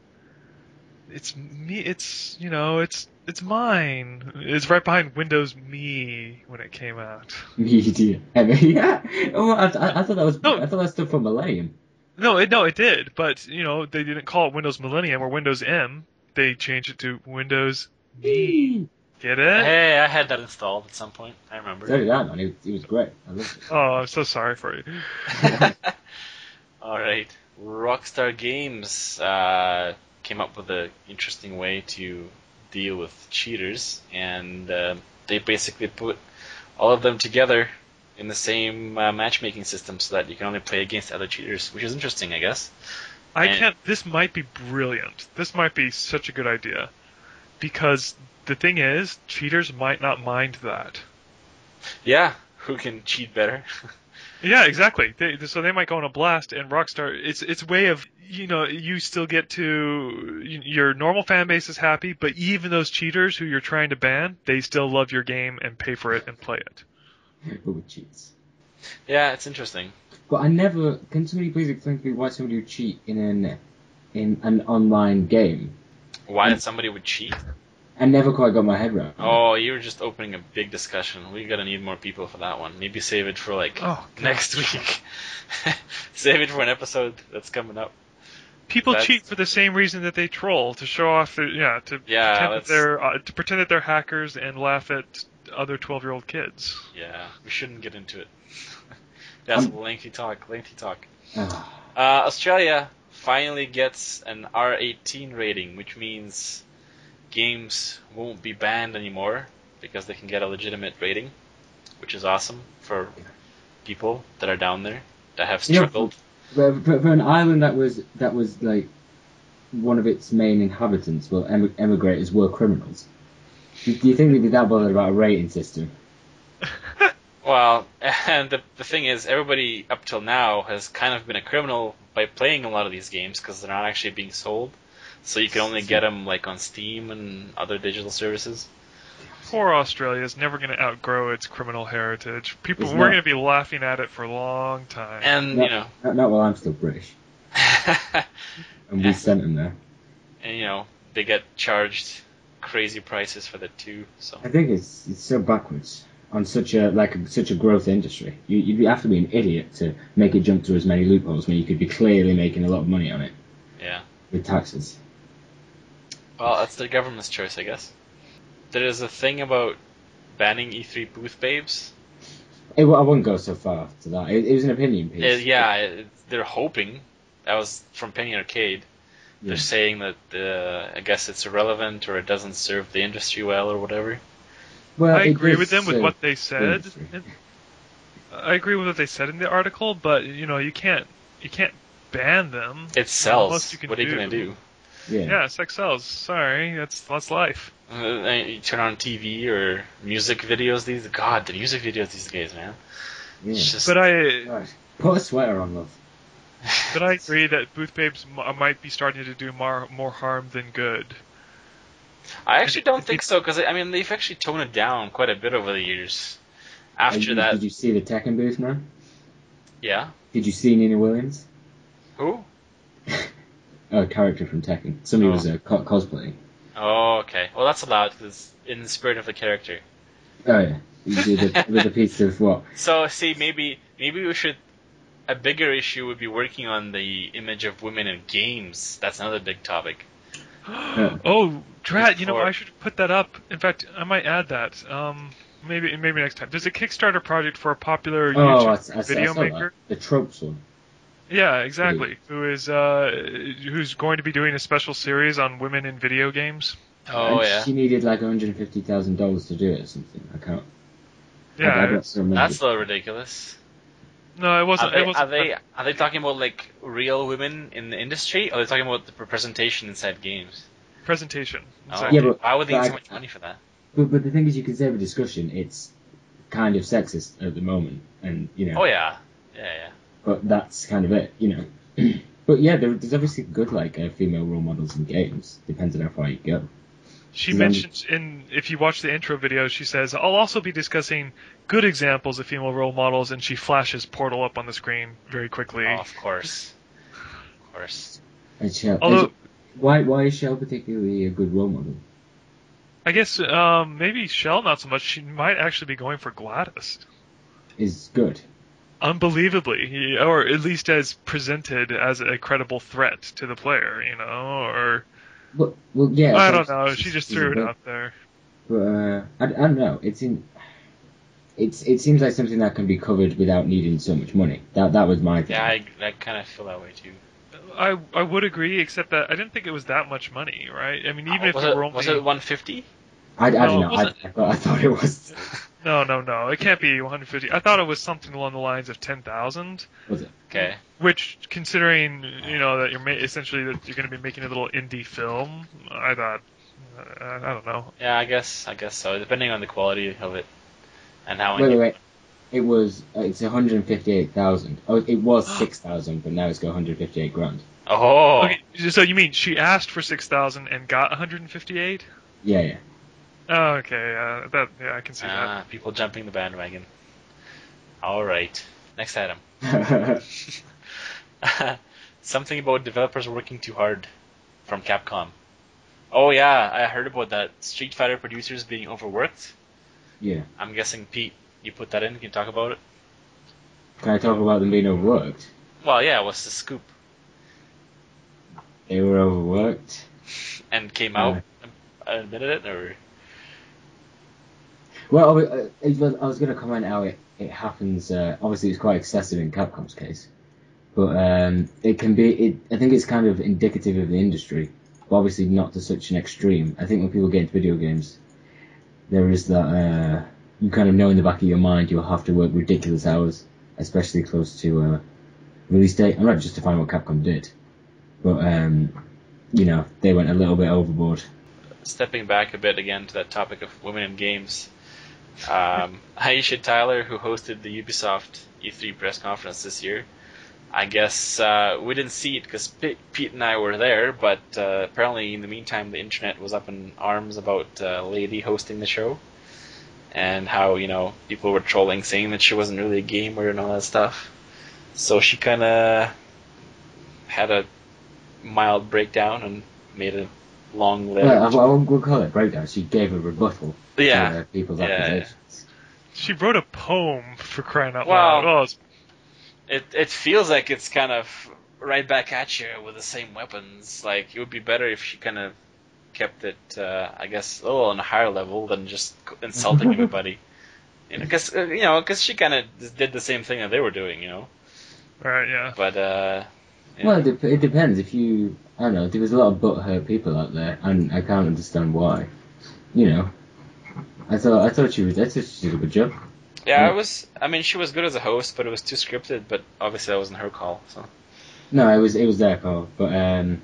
it's me. It's you know, it's it's mine. It's right behind Windows Me when it came out. Media. I mean, yeah. Oh, I, I, I thought that was. No. I thought that stood for Millennium. No, it no, it did, but you know, they didn't call it Windows Millennium or Windows M. They changed it to Windows Me. Get it? Hey, I had that installed at some point. I remember. So did I, man. It, it was great. I loved it. Oh, I'm so sorry for you. All right. Rockstar Games uh, came up with an interesting way to deal with cheaters, and uh, they basically put all of them together in the same uh, matchmaking system so that you can only play against other cheaters, which is interesting, I guess. I And- can't. This might be brilliant. This might be such a good idea, because the thing is, cheaters might not mind that. Yeah, who can cheat better? Yeah, exactly. They, so they might go on a blast, and Rockstar, it's it's a way of you know you still get to your normal fan base is happy, but even those cheaters who you're trying to ban, they still love your game and pay for it and play it. But with cheats. yeah, it's interesting. But I never. Can somebody please explain to me why somebody would cheat in an in an online game? Why that somebody would cheat? I never quite got my head around. it. Oh, you were just opening a big discussion. We gotta need more people for that one. Maybe save it for like Oh, next week. save it for an episode that's coming up. People That's- cheat for the same reason that they troll to show off their yeah to Yeah, pretend that they're uh, to pretend that they're hackers and laugh at other twelve year old kids. Yeah, we shouldn't get into it. That's Um, lengthy talk. Lengthy talk. Ah, Uh, Australia finally gets an R18 rating, which means games won't be banned anymore because they can get a legitimate rating, which is awesome for people that are down there that have struggled. for, for, for an island that was that was like one of its main inhabitants, well, em- emigrators were criminals. Do, do you think they'd be that bothered about a rating system? Well, and the, the thing is, everybody up till now has kind of been a criminal by playing a lot of these games because they're not actually being sold. So you can only get them like on Steam and other digital services. Poor Australia is never going to outgrow its criminal heritage. People It's we're going to be laughing at it for a long time. And No. you know, Not, not while I'm still British, and Yeah. we sent them there. and you know, they get charged crazy prices for the two. So I think it's it's so backwards on such a like such a growth industry. You you'd have to be an idiot to make it jump through as many loopholes when you could be clearly making a lot of money on it yeah. with taxes. Well, that's the government's choice, I guess. There is a thing about banning E3 booth babes. It, I wouldn't go so far to that. It, it was an opinion piece. Uh, yeah, it, they're hoping. That was from Penny Arcade. They're saying that uh, I guess it's irrelevant or it doesn't serve the industry well or whatever. Well, I agree with them with what they said. industry. And- I agree with what they said in the article, but you know you can't you can't ban them. It sells. most what are you do. gonna do? Yeah. Yeah, sex sells. Sorry, that's that's life. Uh, you turn on TV or music videos. These God, the music videos these days, man. yeah. Just But I Right. Put a sweater on, love. but I agree that booth babes m- might be starting to do more more harm than good. I actually don't think so because I mean they've actually toned it down quite a bit over the years. After you- that, Did you see the Tekken booth, man? yeah. Did you see Nina Williams? Who? a character from Tekken. Somebody Oh. was uh, co- cosplaying. Oh, okay. Well, that's allowed because in the spirit of the character. Oh yeah, You a, with a piece of what? So, see, maybe maybe we should. A bigger issue would be working on the image of women in games. That's another big topic. oh, Drat, you know, I should put that up. In fact, I might add that. Um, maybe maybe next time. There's a Kickstarter project for a popular Oh, YouTube I, s- I s- I video saw maker. that. The tropes one. Yeah, exactly. Who is uh, who's going to be doing a special series on women in video games? Oh and yeah, She needed like 150 thousand dollars to do it or something. I can't. I, I Yeah, don't still that's a little ridiculous. no, it wasn't. they, it are wasn't. they are they talking about like real women in the industry? Or are they talking about the presentation inside games? presentation? Oh, Yeah, but- why would they but need I- so much money for that? But but the thing is, you can save a discussion. It's kind of sexist at the moment, and you know. Oh yeah, yeah, yeah. But that's kind of it, you know. but yeah, there, there's obviously good like uh, female role models in games. Depends on how far you go. She mentions in if you watch the intro video, she says, "I'll also be discussing good examples of female role models," and she flashes Portal up on the screen very quickly. Oh, of course, of course. And Chell, Although- is- why why is Chell particularly a good role model? I guess um, maybe Chell not so much. She might actually be going for GLaDOS. Is good. Unbelievably, or at least as presented as a credible threat to the player, you know, or But well, yeah. I don't know. She just threw it good- out there. But uh, I, I don't know. It's in. It's it seems like something that can be covered without needing so much money. That that was my thing. Yeah, I, I kind of feel that way too. I I would agree, except that I didn't think it was that much money, right? I mean, even if it it were only was it 150? I, I No, don't know. I. I, thought, I thought it was. no, no, no, it can't be 150. I thought it was something along the lines of 10,000. Was it? Okay. Which, considering you know that you're ma- essentially that you're going to be making a little indie film, I thought uh, I don't know. Yeah, I guess I guess so. Depending on the quality of it and how. Wait, wait, wait. It was. Uh, it's 158,000. Oh, it was 6,000, but now it's got 158 grand. Oh, Okay, so you mean she asked for 6,000 and got 158? Yeah, yeah. Oh, okay, uh, that yeah, I can see that. ah, people jumping the bandwagon. All right, next item. Something about developers working too hard from Capcom. Oh yeah, I heard about that. Street Fighter producers being overworked. yeah. I'm guessing Pete, you put that in. Can you talk about it? Can I talk about them being overworked? Well, yeah. What's the scoop? They were overworked. And came out, and admitted it, or Well, I, was going to comment how it, it happens. Uh, obviously, it's quite excessive in Capcom's case, but um, it can be. It, I think it's kind of indicative of the industry, but obviously not to such an extreme. I think when people get into video games, there is that uh, you kind of know in the back of your mind you'll have to work ridiculous hours, especially close to uh, release date. I'm not justifying what Capcom did, but um, you know they went a little bit overboard. stepping back a bit again to that topic of women in games. Um, Aisha Tyler, who hosted the Ubisoft E3 press conference this year, I guess uh, we didn't see it because Pete and I were there, but uh, apparently in the meantime the internet was up in arms about uh, Lady hosting the show and how you know people were trolling saying that she wasn't really a gamer and all that stuff. So she kind of had a mild breakdown and made a long letter. Well, I, I won't we'll call it breakdown. She gave a rebuttal yeah, to uh, people's Yeah, accusations. She wrote a poem for crying out Well- loud. Oh, it's, it it feels like it's kind of right back at you with the same weapons. Like it would be better if she kind of kept it, uh, I guess, a little on a higher level than just insulting everybody. You know, because uh, you know, because she kind of did the same thing that they were doing, you know. right, yeah. But uh, yeah. Well, it, dep- it depends. If you, I don't know, there was a lot of butthurt people out there, and I can't understand why. You know, I thought I thought she was. I thought she did a good job. yeah, yeah. it was. I mean, she was good as a host, but it was too scripted. But obviously, that wasn't her call. So No, it was it was their call, but um,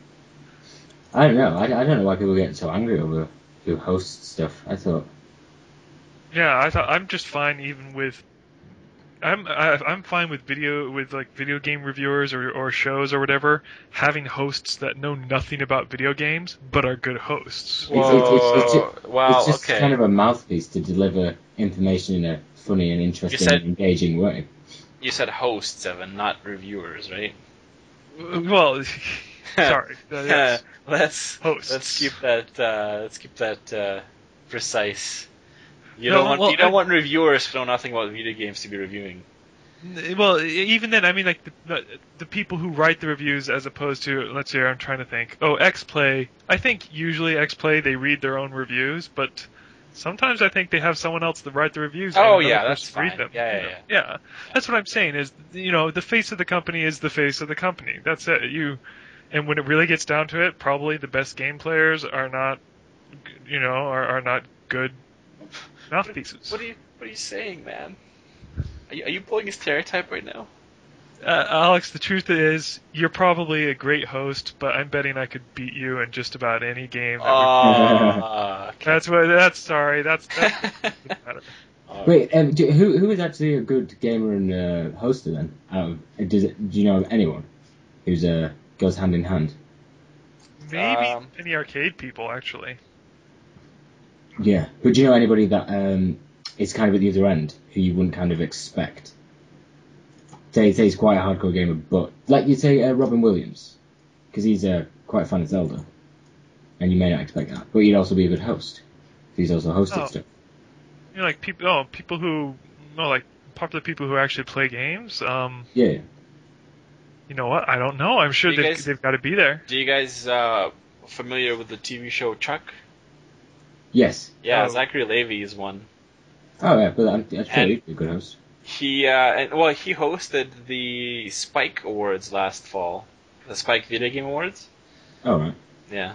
I don't know. I, I don't know why people get so angry over who hosts stuff. I thought, Yeah, I thought I'm just fine even with. I'm I, I'm fine with video with like video game reviewers or, or shows or whatever having hosts that know nothing about video games but are good hosts. It's- it's- it's- it's ju- Whoa, well, it's just okay. kind of a mouthpiece to deliver information in a funny and interesting, said- and engaging way. You said hosts, Evan, not reviewers, right? Well, Sorry. Uh, let's Hosts. let's keep that uh, let's keep that uh, precise. You No, don't want well, you don't I- want reviewers who know nothing about video games to be reviewing. Well, even then, I mean, like the, the people who write the reviews, as opposed to let's see, I'm trying to think. Oh, X Play. I think usually X Play they read their own reviews, but sometimes I think they have someone else that write the reviews. Oh, yeah, that's person read fine. them. Yeah, yeah, yeah. yeah. That's what I'm saying. Is you know the face of the company is the face of the company. That's it. You, and when it really gets down to it, probably the best game players are not, you know, are, are not good mouthpieces. What are you What are you saying, man? Are you, are you pulling a stereotype right now? Uh, Alex, the truth is, you're probably a great host, but I'm betting I could beat you in just about any game. That we- Oh, okay. that's what. That's sorry. That's. that's doesn't matter. Wait, um, do, who who is actually a good gamer and uh, hoster then? Out of, does it, do you know of anyone who's uh, goes hand in hand? Maybe Um, any arcade people actually. Yeah, but do you know anybody that um, is kind of at the other end who you wouldn't kind of expect? Say, say he's quite a hardcore gamer, but like you'd say uh, Robin Williams, because he's uh, quite a fan of Zelda, and you may not expect that, but he'd also be a good host. He's also hosted Oh. stuff. You know, like people. Oh, people who. No, like popular people who actually play games. Um, Yeah, you know what? I don't know. I'm sure You they've, guys- they've got to be there. Do you guys uh, familiar with the TV show Chuck? Yes. Yeah, Oh. Zachary Levi is one. Oh yeah, but I'm, I'm sure And- he'd be a good host. He uh, and, well, he hosted the Spike Awards last fall, the Spike Video Game Awards. All right, Yeah,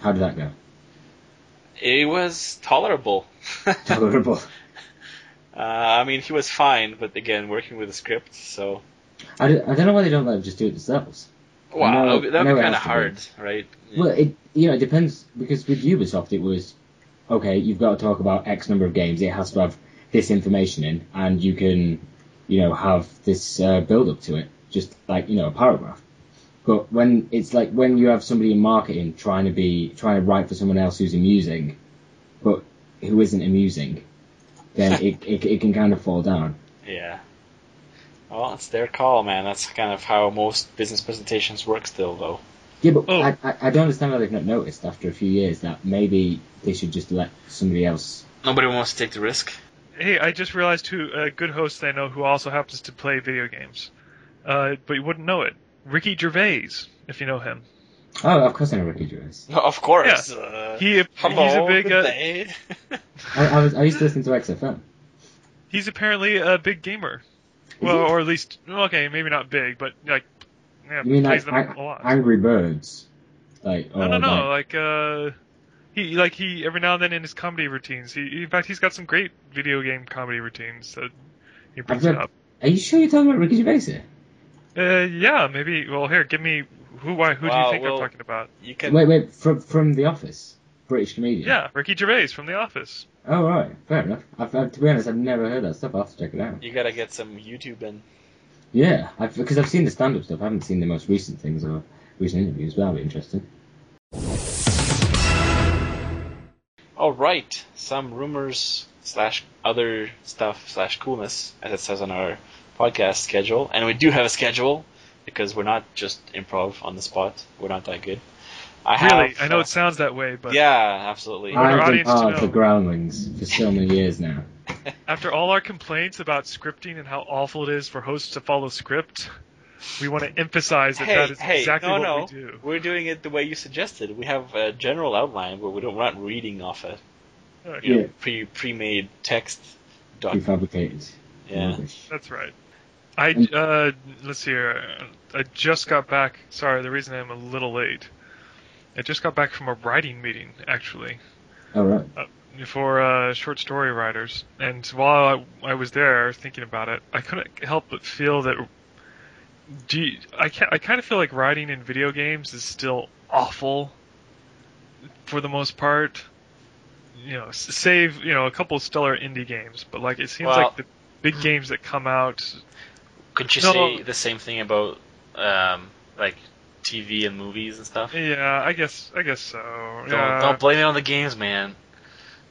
how did that go? it was tolerable. Tolerable. Uh, I mean, he was fine, but again, working with a script, so I, don't- I don't know why they don't let them just do it themselves. wow, know- that would I be kind of hard, right? Well, it you know it depends because with Ubisoft it was okay. You've got to talk about X number of games. It has to have this information in, and you can you know have this uh, build up to it, just like you know a paragraph. But when it's like when you have somebody in marketing trying to be trying to write for someone else who's amusing, but who isn't amusing, then it, it it can kind of fall down. Yeah. Well, it's their call, man. That's kind of how most business presentations work, still, though. Yeah, but Oh. I, I I don't understand why they've not noticed after a few years that maybe they should just let somebody else. Nobody wants to take the risk. Hey, I just realized who a good host I know who also happens to play video games, uh, but you wouldn't know it. Ricky Gervais, if you know him. Oh, of course I know Ricky Gervais. Of course. Uh, He hello, he's a big good uh. I, I was I used to listen to XFM. he's apparently a big gamer. Well, he? or at least okay, maybe not big, but like yeah, You mean plays like them a lot. Angry Birds? Like no, no, no. like- Like uh, he like he every now and then in his comedy routines. He in fact he's got some great video game comedy routines that he brings read- up. Are you sure you're talking about Ricky Gervais here? Uh, yeah, maybe. Well, here, give me who. Why? Who do you think well- I'm talking about? You can. Wait, wait, from from The Office, British comedian. Yeah, Ricky Gervais from The Office. Oh right, fair enough. I've, I've, to be honest, I've never heard that stuff. I'll have to check it out. You gotta get some YouTube in. Yeah, I've, because I've seen the stand-up stuff. I haven't seen the most recent things or recent interviews, but that'll be interesting. All right, some rumors slash other stuff slash coolness, as it says on our podcast schedule, and we do have a schedule because we're not just improv on the spot. We're not that good. I Really, have, I know uh, it sounds that way, but yeah, absolutely. our I've been audience to part of the. Groundlings for so many years now. After all our complaints about scripting and how awful it is for hosts to follow script, we want to emphasize that hey, that is hey, exactly no, what no. we do. We're doing it the way you suggested. We have a general outline, but we don't, we're not reading off it. Okay, You know, pre pre-made text. Doc- Prefabricated. yeah. That's right. I uh, let's see here. I just got back. Sorry, the reason I'm a little late. I just got back from a writing meeting, actually. Oh right. For uh, short story writers. And while I, I was there thinking about it, I couldn't help but feel that. Do you, I can I kind of feel like writing in video games is still awful, for the most part. You know, save you know a couple of stellar indie games, but like it seems Well- like the big games that come out. Couldn't you No. say the same thing about um, like TV and movies and stuff? Yeah, I guess I guess so. Don't, yeah. don't blame it on the games, man.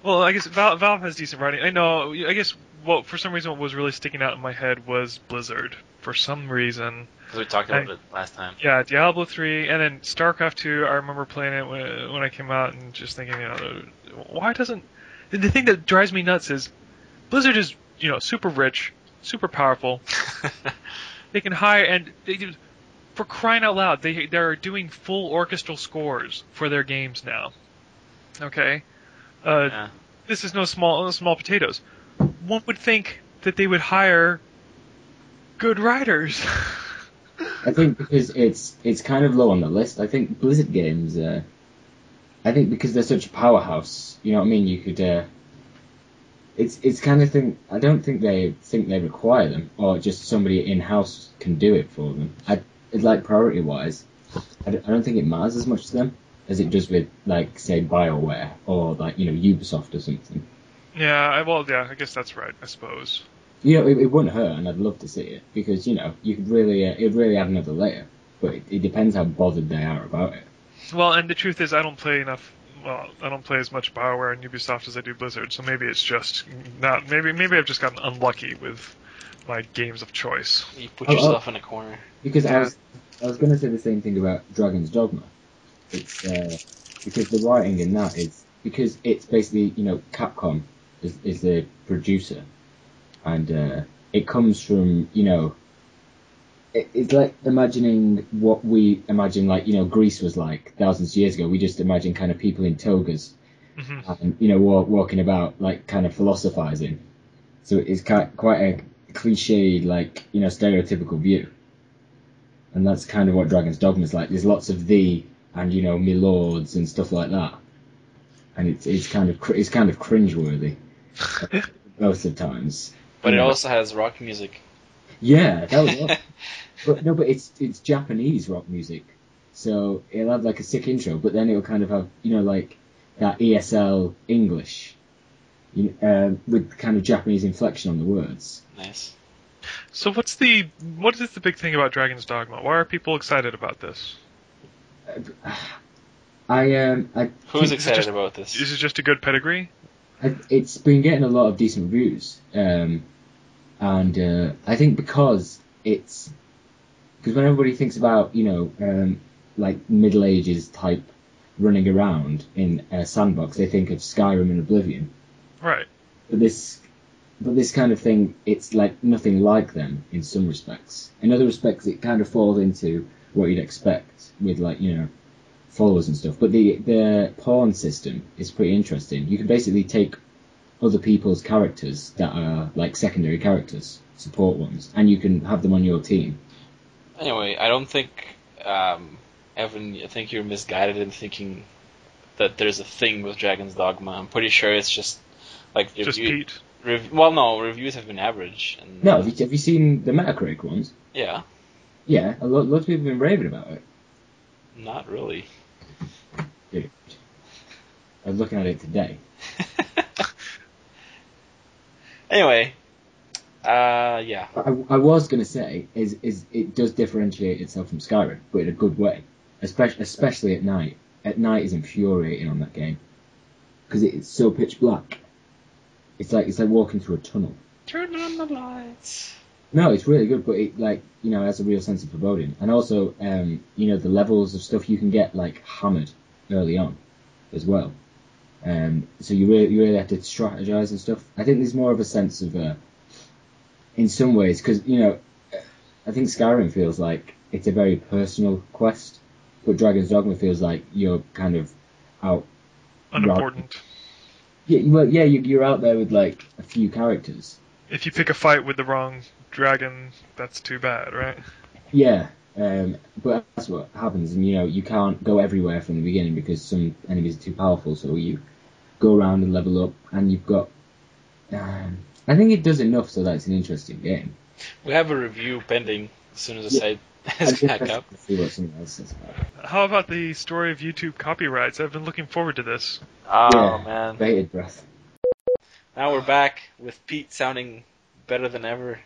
Well, I guess Valve, Valve has decent writing. I know. I guess what for some reason what was really sticking out in my head was Blizzard. for some reason, because we talked about I- it last time. Yeah, Diablo 3, and then StarCraft 2. I remember playing it when, when I came out and just thinking, you know, why doesn't. The, the thing that drives me nuts is Blizzard is, you know, super rich, super powerful. They can hire, and they do. For crying out loud, they they're doing full orchestral scores for their games now. Okay, uh, yeah. this is no small no small potatoes. One would think that they would hire good writers. I think because it's it's kind of low on the list. I think Blizzard games. Uh, I think because they're such a powerhouse, you know what I mean. You could. Uh, it's it's kind of thing. I don't think they think they require them, or just somebody in house can do it for them. I it's like priority wise. I don't, I don't think it matters as much to them as it does with like say Bioware or like you know Ubisoft or something. yeah, I, well, yeah, I guess that's right. I suppose. You know, it, it wouldn't hurt, and I'd love to see it because you know you could really uh, it would really add another layer. But it, it depends how bothered they are about it. Well, and the truth is, I don't play enough. Well, I don't play as much Bioware and Ubisoft as I do Blizzard, so maybe it's just not. Maybe maybe I've just gotten unlucky with my games of choice. You put Oh, oh. yourself in a corner. Because I was I was going to say the same thing about Dragon's Dogma. It's uh, because the writing in that is because it's basically you know Capcom is, is the producer, and uh, it comes from you know. It, it's like imagining what we imagine, like you know, Greece was like thousands of years ago. We just imagine kind of people in togas, hmm and you know, walk, walking about like kind of philosophizing. So it's quite quite a cliched, like you know, stereotypical view. And that's kind of what Dragon's Dogma is like. There's lots of thee and you know, milords and stuff like that. And it's it's kind of cr- it's kind of cringeworthy most of the times. But it also has rock music. Yeah, that was. awesome. but no, but it's it's Japanese rock music, so it'll have like a sick intro, but then it'll kind of have you know like that ESL English, you know, um, with kind of Japanese inflection on the words. Nice. So what's the what is the big thing about Dragon's Dogma? Why are people excited about this? I um I Who's excited just- about this? This Is it just a good pedigree? I, it's been getting a lot of decent reviews, um, and uh, I think because it's because when everybody thinks about you know um, like Middle Ages type running around in a sandbox, they think of Skyrim and Oblivion. Right. But this, but this kind of thing, it's like nothing like them in some respects. In other respects, it kind of falls into what you'd expect with like you know followers and stuff. But the the pawn system is pretty interesting. You can basically take other people's characters that are like secondary characters, support ones, and you can have them on your team. Anyway, I don't think, um, Evan, I think you're misguided in thinking that there's a thing with Dragon's Dogma. I'm pretty sure it's just like Just review- Pete. rev- well, no, reviews have been average. And, No, have you, have you seen the Metacritic ones? Yeah, Yeah, a lot, lots of people have been raving about it. not really. Dude, I was looking at it today. Anyway, uh, yeah. I, I was going to say is is it does differentiate itself from Skyrim, but in a good way, especially especially at night. At night is infuriating on that game because it's so pitch black. It's like it's like walking through a tunnel. Turn on the lights. No, it's really good, but it like you know has a real sense of foreboding, and also um, you know the levels of stuff you can get like hammered early on, as well. Um, so you really you really have to strategize and stuff. I think there's more of a sense of, uh, in some ways, because you know, I think Skyrim feels like it's a very personal quest, but Dragon's Dogma feels like you're kind of out. Unimportant. Yeah, well, yeah, you- you're out there with like a few characters. If you pick a fight with the wrong dragon, that's too bad, right? Yeah, um, but that's what happens, and you know you can't go everywhere from the beginning because some enemies are too powerful. So you go around and level up, and you've got. Um, I think it does enough so that it's an interesting game. We have a review pending as soon as the Yeah. site I'm is back up. to see what someone else says about. How about the story of YouTube copyrights? I've been looking forward to this. Oh Yeah. man. Bated breath. Now we're back with Pete sounding better than ever,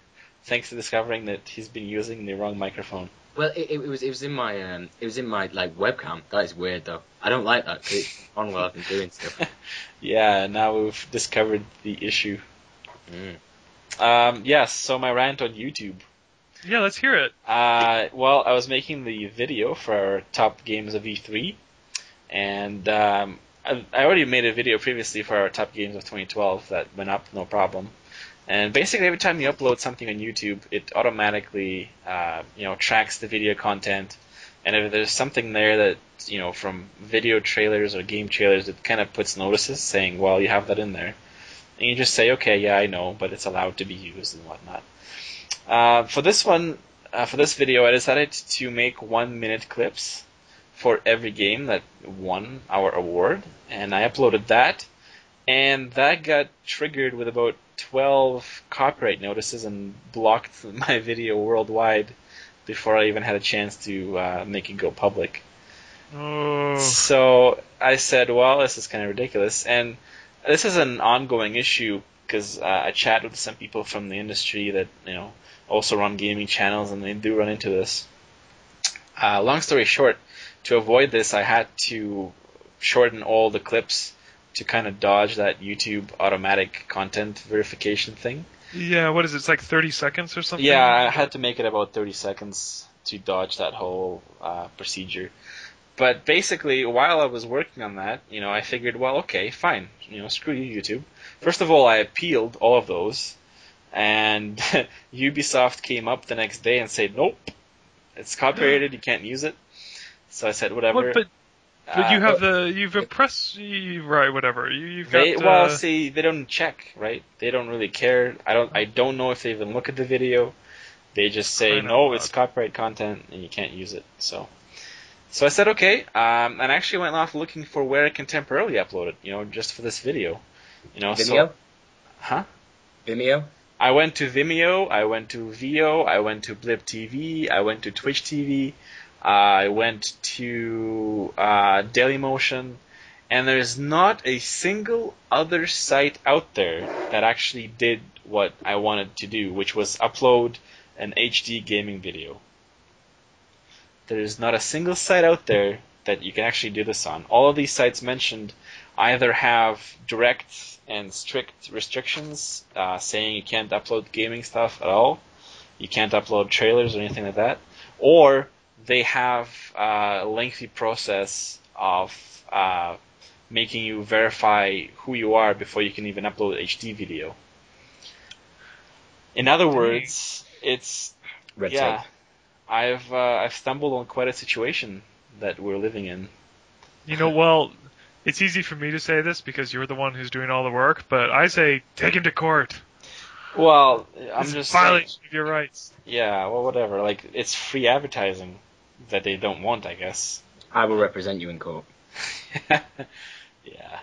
thanks to discovering that he's been using the wrong microphone. Well, it, it was it was in my um it was in my like webcam. That is weird though. I don't like that 'cause it's on while I've been doing stuff. Yeah, now we've discovered the issue. Mm. Um, yes, so my rant on YouTube. Yeah, let's hear it. Uh, well, I was making the video for our top games of E3, and um, I, I already made a video previously for our top games of 2012 that went up no problem. And basically, every time you upload something on YouTube, it automatically, uh, you know, tracks the video content. And if there's something there that, you know, from video trailers or game trailers, it kind of puts notices saying, well, you have that in there. And you just say, okay, yeah, I know, but it's allowed to be used and whatnot. Uh, for this one, uh, for this video, I decided to make one minute clips for every game that won our award, and I uploaded that, and that got triggered with about 12 copyright notices and blocked my video worldwide before I even had a chance to uh, make it go public. Oh, So I said, well, this is kind of ridiculous. And this is an ongoing issue because uh, I chat with some people from the industry that, you know, also run gaming channels and they do run into this. Uh, long story short, to avoid this, I had to shorten all the clips to kind of dodge that YouTube automatic content verification thing. yeah. What is it? It's like 30 seconds or something. Yeah, I had to make it about 30 seconds to dodge that whole uh, procedure. But basically, while I was working on that, you know, I figured, well, okay, fine, you know, screw you, YouTube. First of all, I appealed all of those, and Ubisoft came up the next day and said, nope, it's copyrighted, you can't use it. So I said, whatever. What, but but Uh, you have the you've a press you, right whatever you, you've got They, well, uh, see, they don't check, right? They don't really care. I don't. I don't know if they even look at the video. They just say, no, loud. it's copyright content and you can't use it. So, so I said, okay. Um, and I actually went off looking for where I can temporarily upload it. You know, just for this video. You know, Vimeo? so huh? Vimeo? I went to Vimeo, I went to Veoh, I went to Blip TV, I went to Twitch TV, I went to uh, Dailymotion, and there's not a single other site out there that actually did what I wanted to do, which was upload an HD gaming video. There is not a single site out there that you can actually do this on. All of these sites mentioned either have direct and strict restrictions uh, saying you can't upload gaming stuff at all, you can't upload trailers or anything like that, or they have uh, a lengthy process of uh, making you verify who you are before you can even upload HD video. In other words, it's Red yeah, tape. I've uh, I've stumbled on quite a situation that we're living in. you know well it's easy for me to say this because you're the one who's doing all the work but I say take him to court Well, I'm it's just saying- violation of your rights yeah, well, whatever. Like it's free advertising that they don't want, I guess. I will represent you in court. yeah.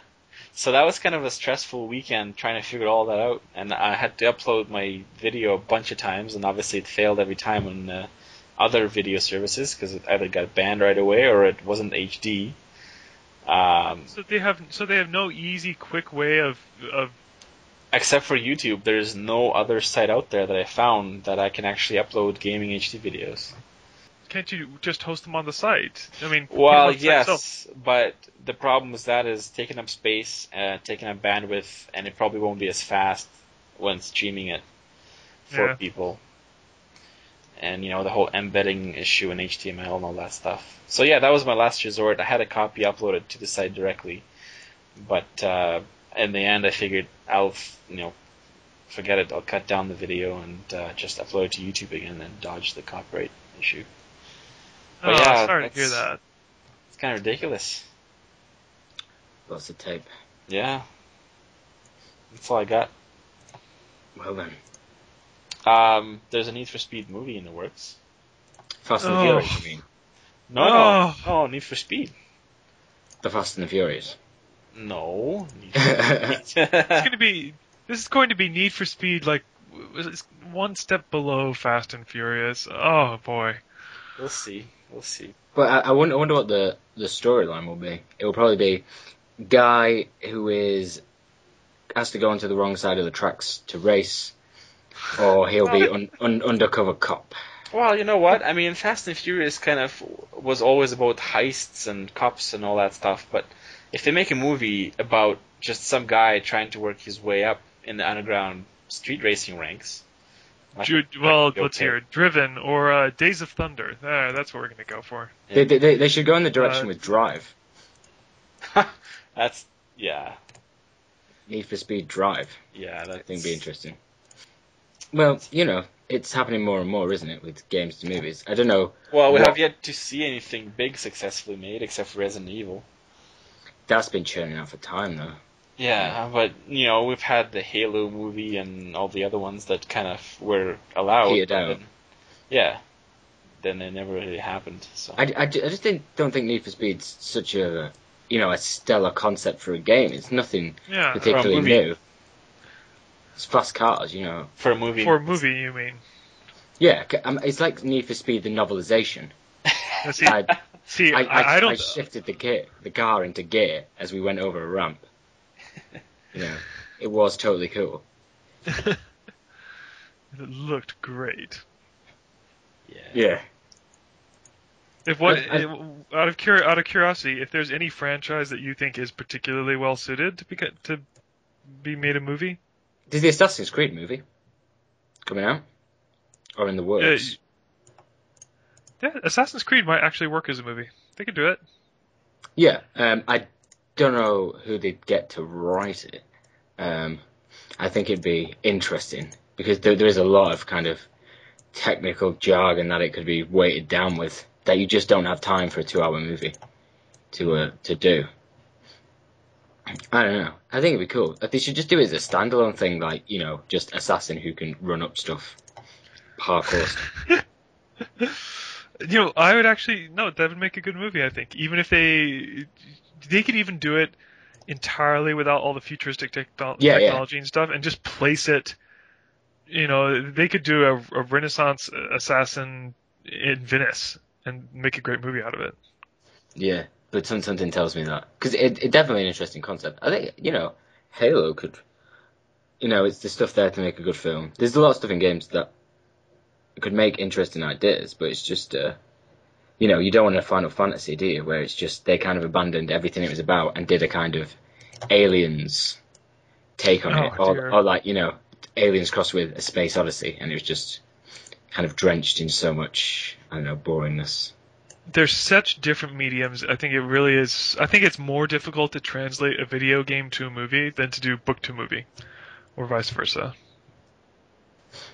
So that was kind of a stressful weekend trying to figure all that out, and I had to upload my video a bunch of times, and obviously it failed every time on uh, other video services because it either got banned right away or it wasn't HD. Um, so they have so they have no easy quick way of of except for YouTube, there's no other site out there that I found that I can actually upload gaming HD videos. Can't you just host them on the site I mean Well, yes, but the problem with that is taking up space, uh, taking up bandwidth, and it probably won't be as fast when streaming it for Yeah. people. And you know the whole embedding issue in HTML and all that stuff. So yeah, that was my last resort. I had a copy uploaded to the site directly, but uh, in the end, I figured I'll you know forget it. I'll cut down the video and uh, just upload it to YouTube again and dodge the copyright issue. Oh, But yeah, sorry to hear that. It's kind of ridiculous. Lots of tape. Yeah. That's all I got. Well then. Um, there's a Need for Speed movie in the works. Fast and Oh. Furious, you mean? No, Oh. no, no, Need for Speed. The Fast and the Furious. No. Need for It's going to be this is going to be Need for Speed like one step below Fast and Furious. Oh boy. we'll see. We'll see. But I, I wonder, I wonder what the, the storyline will be. It will probably be guy who is has to go onto the wrong side of the tracks to race, or he'll be un, un, undercover cop. Well, you know what? I mean, Fast and Furious kind of was always about heists and cops and all that stuff. But if they make a movie about just some guy trying to work his way up in the underground street racing ranks, Ju- well, let's okay. hear it. Driven or uh, Days of Thunder. There, that's what we're gonna go for. They, they, they, they should go in the direction Uh, with Drive. That's yeah, Need for Speed Drive. yeah. That I think be interesting. Well, you know, it's happening more and more, isn't it, with games to movies? I don't know. Well, we What- have yet to see anything big successfully made except for Resident Evil. That's been churning out for time, though. Yeah, but you know we've had the Halo movie and all the other ones that kind of were allowed. But out. then- yeah, then it never really happened. So I, I, I just didn't, don't think Need for Speed's such a, you know, a stellar concept for a game. It's nothing Yeah, particularly new. It's fast cars, you know. for a movie, for a movie, you mean? Yeah, um, it's like Need for Speed, the novelization. See, I, see, I, I, I, I don't. I shifted the gear, the car into gear as we went over a ramp. You know, it was totally cool. it looked great. yeah. Yeah. If what I- I- out of curi- out of curiosity, if there's any franchise that you think is particularly well suited to be to be made a movie, Did the Assassin's Creed movie coming out or in the works? yeah, Assassin's Creed might actually work as a movie. They could do it. Yeah, um, I don't know who they'd get to write it. Um, I think it'd be interesting because there, there is a lot of kind of technical jargon that it could be weighted down with that you just don't have time for a two-hour movie to uh, to do. I don't know. I think it'd be cool. They should just do it as a standalone thing, like you know, just assassin who can run up stuff, parkour stuff. You know, I would actually no, that would make a good movie. I think even if they they could even do it entirely without all the futuristic Yeah, yeah. technology and stuff, and just place it. You know, they could do a, a Renaissance assassin in Venice and make a great movie out of it. Yeah, but some, something tells me that because it, it definitely an interesting concept. I think you know, Halo could, you know, it's the stuff there to make a good film. There's a lot of stuff in games that could make interesting ideas, but it's just, uh, you know, you don't want a Final Fantasy, do you? Where it's just they kind of abandoned everything it was about and did a kind of aliens take on Oh, it, or, or like you know, aliens crossed with a space odyssey, and it was just kind of drenched in so much, I don't know, boringness. There's such different mediums. I think it really is. I think it's more difficult to translate a video game to a movie than to do book to movie, or vice versa.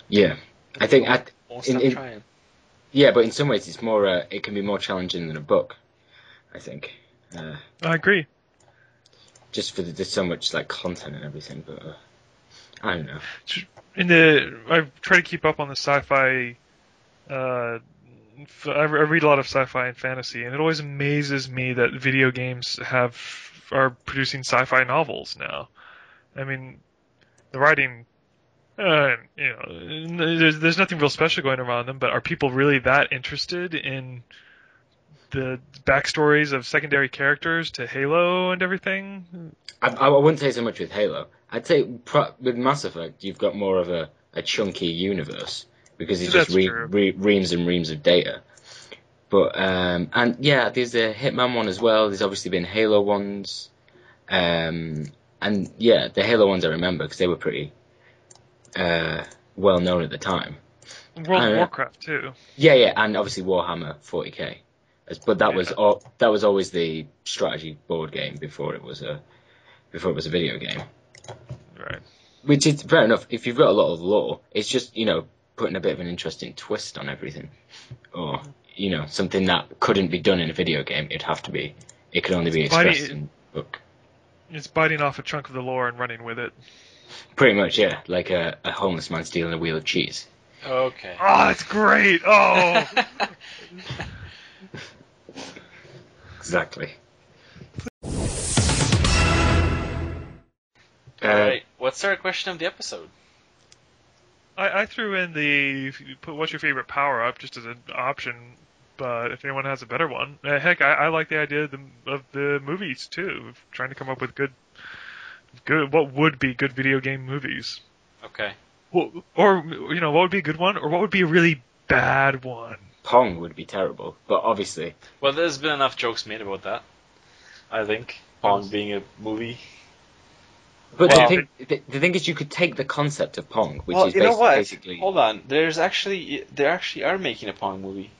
Yeah, I think at Won't In- in- trying. Yeah, but in some ways, it's more. Uh, it can be more challenging than a book. I think, uh, I agree. just for the, there's so much like content and everything. But uh, I don't know. in the I try to keep up on the sci-fi. Uh, f- I re- I read a lot of sci-fi and fantasy, and it always amazes me that video games have are producing sci-fi novels now. I mean, the writing, uh, you know, there's there's nothing real special going around them, but are people really that interested in the backstories of secondary characters to Halo and everything? I, I wouldn't say so much with Halo. I'd say pro- with Mass Effect, you've got more of a, a chunky universe because it's just re- re- reams and reams of data. But um, and yeah, there's a Hitman one as well. There's obviously been Halo ones, um, and yeah, the Halo ones I remember because they were pretty uh, well known at the time. World of. Warcraft too. Yeah, yeah, and obviously Warhammer 40k. But that was Yeah. that was always the strategy board game before it was a before it was a video game. Right. Which is fair enough. If you've got a lot of lore, it's just you know putting a bit of an interesting twist on everything, or you know something that couldn't be done in a video game. It'd have to be. It could only be expressed in book. It's biting off a chunk of the lore and running with it. Pretty much, yeah, like a, a homeless man stealing a wheel of cheese. Okay. Oh, that's great! Oh, Exactly. All Uh. What's our question of the episode? I, I threw in the put what's your favorite power up just as an option, but if anyone has a better one, uh, heck, I, I like the idea of the, of the movies too. Of trying to come up with good, good what would be good video game movies, Okay. well, or you know what would be a good one, or what would be a really bad one. Pong would be terrible, but obviously Well, there's been enough jokes made about that. I think Pong being a movie. But Well- the, thing, the, the thing is, you could take the concept of Pong, which well, is you know what? basically. Hold on. There's actually they actually are making a Pong movie.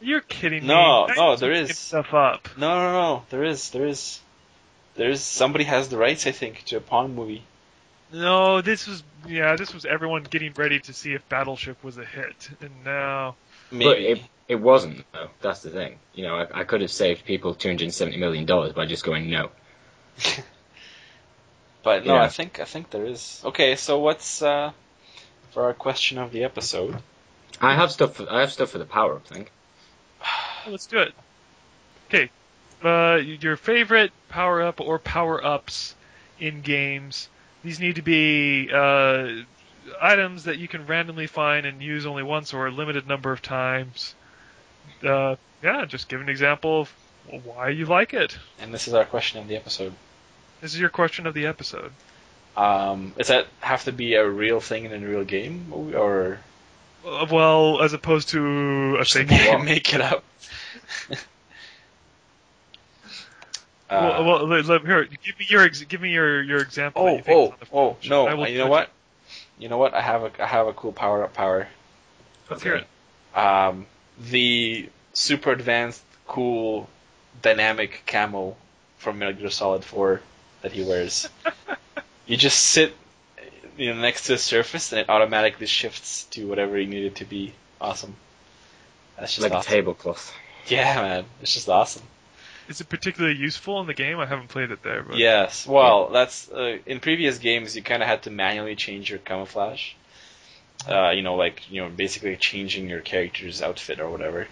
You're kidding No, me. no, You're there making is. stuff up. No, no, no. There is, there is, there is. Somebody has the rights, I think, to a Pong movie. No, this was yeah, this was everyone getting ready to see if Battleship was a hit, and now Maybe. But it, it wasn't, though. That's the thing. You know, I, I could have saved people $270 million by just going no. But no, Yeah. I think I think there is. Okay, so what's uh, for our question of the episode? I have stuff. For, I have stuff for the power up thing. let's do it. Okay, uh, your favorite power up or power ups in games. These need to be uh, items that you can randomly find and use only once or a limited number of times. Uh, yeah, just give an example of why you like it. And this is our question of the episode. This is your question of the episode. Um, does that have to be a real thing in a real game, or Uh, well, as opposed to a fake game. make it up? Uh, well, well, let- let- here, give me your give me your your example. that oh, you think is oh, on the oh, no! I will You know judge what? You know what? I have a I have a cool power up power. Let's hear it. Um, the super advanced, cool, dynamic camo from Metal Gear Solid 4 that he wears. you just sit you know, next to the surface and it automatically shifts to whatever you need it to be. Awesome. That's just like awesome. a tablecloth. Yeah, man. It's just awesome. Is it particularly useful in the game? I haven't played it there, but Yes. Well, that's uh, in previous games you kind of had to manually change your camouflage. Uh, you know, like you know, basically changing your character's outfit or whatever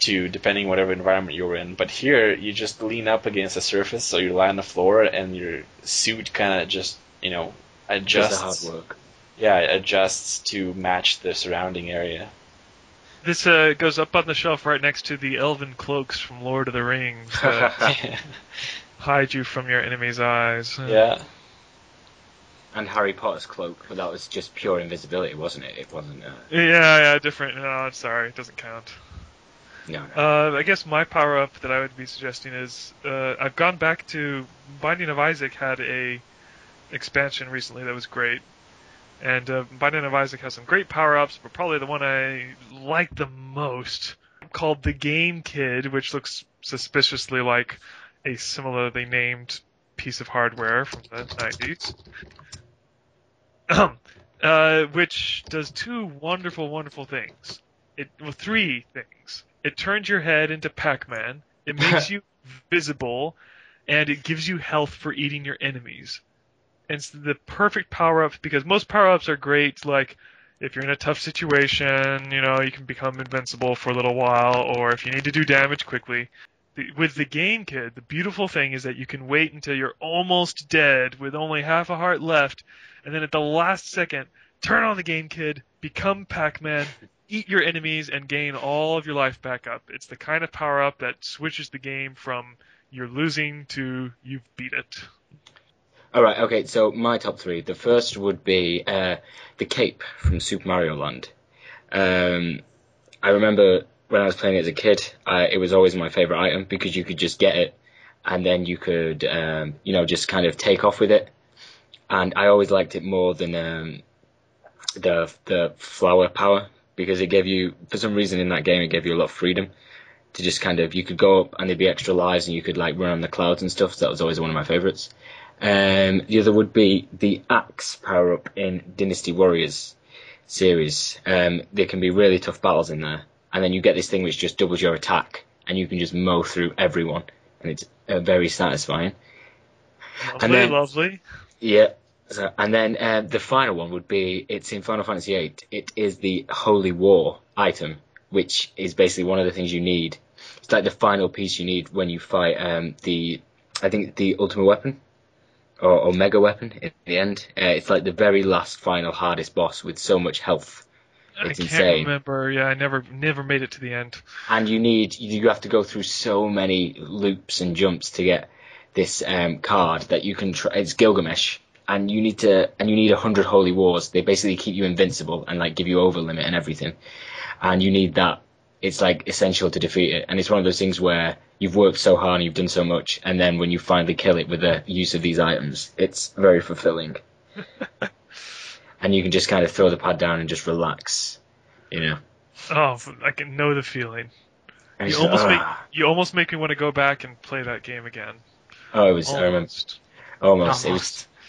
to depending whatever environment you're in. But here you just lean up against the surface, so you lie on the floor, and your suit kind of just you know Just the adjusts. hard work. Yeah, it adjusts to match the surrounding area. This uh, goes up on the shelf right next to the elven cloaks from Lord of the Rings that hide you from your enemy's eyes. Yeah. And Harry Potter's cloak, but that was just pure invisibility, wasn't it? It wasn't. Uh, yeah, yeah, different. No, I'm sorry, it doesn't count. no, no. Uh, I guess my power up that I would be suggesting is uh, I've gone back to Binding of Isaac had a expansion recently that was great, and uh, Binding of Isaac has some great power ups, but probably the one I like the most called the Game Kid, which looks suspiciously like a similarly named piece of hardware from the 90s. uh, which does two wonderful, wonderful things. It well, three things. It turns your head into Pac-Man. It makes you visible, and it gives you health for eating your enemies. It's the perfect power up because most power ups are great. Like if you're in a tough situation, you know you can become invincible for a little while, or if you need to do damage quickly. The, with the game kid, the beautiful thing is that you can wait until you're almost dead with only half a heart left, and then at the last second, turn on the game kid, become Pac-Man, eat your enemies, and gain all of your life back up. It's the kind of power up that switches the game from you're losing to you've beat it. All right, okay. So my top three. The first would be uh, the cape from Super Mario Land. Um, I remember when I was playing it as a kid, I, it was always my favorite item because you could just get it, and then you could, um, you know, just kind of take off with it. And I always liked it more than um, the the flower power because it gave you, for some reason in that game, it gave you a lot of freedom to just kind of, you could go up and there'd be extra lives and you could like run on the clouds and stuff. So that was always one of my favorites. Um, the other would be the axe power up in Dynasty Warriors series. Um, there can be really tough battles in there, and then you get this thing which just doubles your attack, and you can just mow through everyone, and it's uh, very satisfying. Lovely, then- lovely. Yeah. So, and then uh, the final one would be it's in Final Fantasy VIII. It is the Holy War item, which is basically one of the things you need. It's like the final piece you need when you fight um, the, I think the Ultimate Weapon, or, or Omega Weapon in the end. Uh, it's like the very last final hardest boss with so much health, I It's can't insane. remember. Yeah, I never never made it to the end. and you need you have to go through so many loops and jumps to get this um, card that you can. Try, it's Gilgamesh, and you need to and you need a hundred holy wars. They basically keep you invincible and like give you over limit and everything, and you need that it's like essential to defeat it. And it's one of those things where you've worked so hard and you've done so much, and then when you finally kill it with the use of these items, it's very fulfilling. and you can just kind of throw the pad down and just relax, you know. Oh, I can know the feeling. And You almost make "Ah." you almost make me want to go back and play that game again. Oh, it was. I remember. Almost. Almost.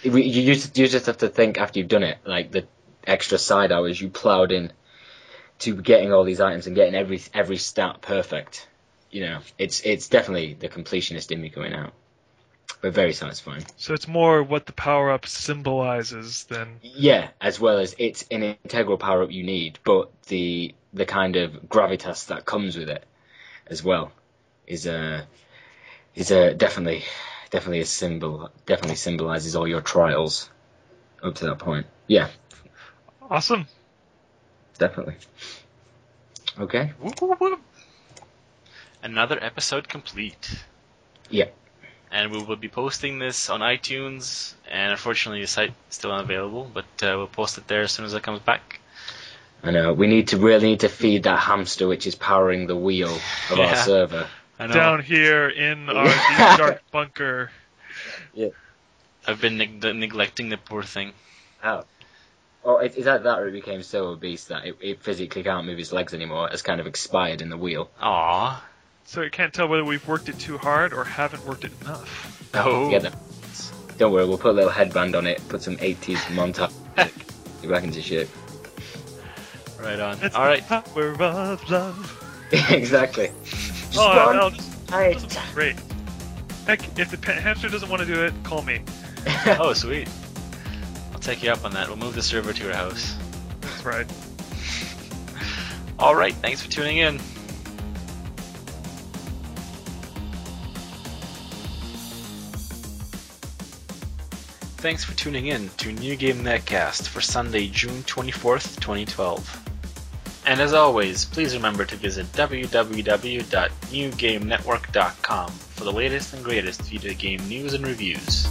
It was. You just you just have to think after you've done it, like the extra side hours you ploughed in to getting all these items and getting every every stat perfect. You know, it's it's definitely the completionist in me coming out, but very satisfying. So it's more what the power up symbolizes than Yeah, as well as it's an integral power up you need, but the the kind of gravitas that comes with it as well is a is a definitely definitely a symbol. Definitely symbolizes all your trials up to that point. Yeah, awesome. Definitely. Okay. Whoop, whoop, whoop. Another episode complete. Yeah. And we will be posting this on iTunes, and unfortunately the site is still unavailable, but uh, we'll post it there as soon as it comes back. I know we need to really need to feed that hamster which is powering the wheel of our server. I know Down here in our dark bunker. Yeah. I've been neg- neglecting the poor thing. Oh, Oh, it, is that that or it became so obese that it, it physically can't move its legs anymore? It's kind of expired in the wheel. Aww. So it can't tell whether we've worked it too hard or haven't worked it enough. Oh. Get them. Don't worry, we'll put a little headband on it, put some 80s montage. Get back into shape. Right on. It's All right. the power of love. exactly. Oh, run. no, just, Hey. this is great. Heck, if the hamster doesn't want to do it, call me. Oh, sweet. Take you up on that. We'll move the server to your house. That's right. All right. Thanks for tuning in. Thanks for tuning in to New Game Netcast for Sunday, June 24th, 2012. And as always, please remember to visit www.newgamenetwork.com for the latest and greatest video game news and reviews.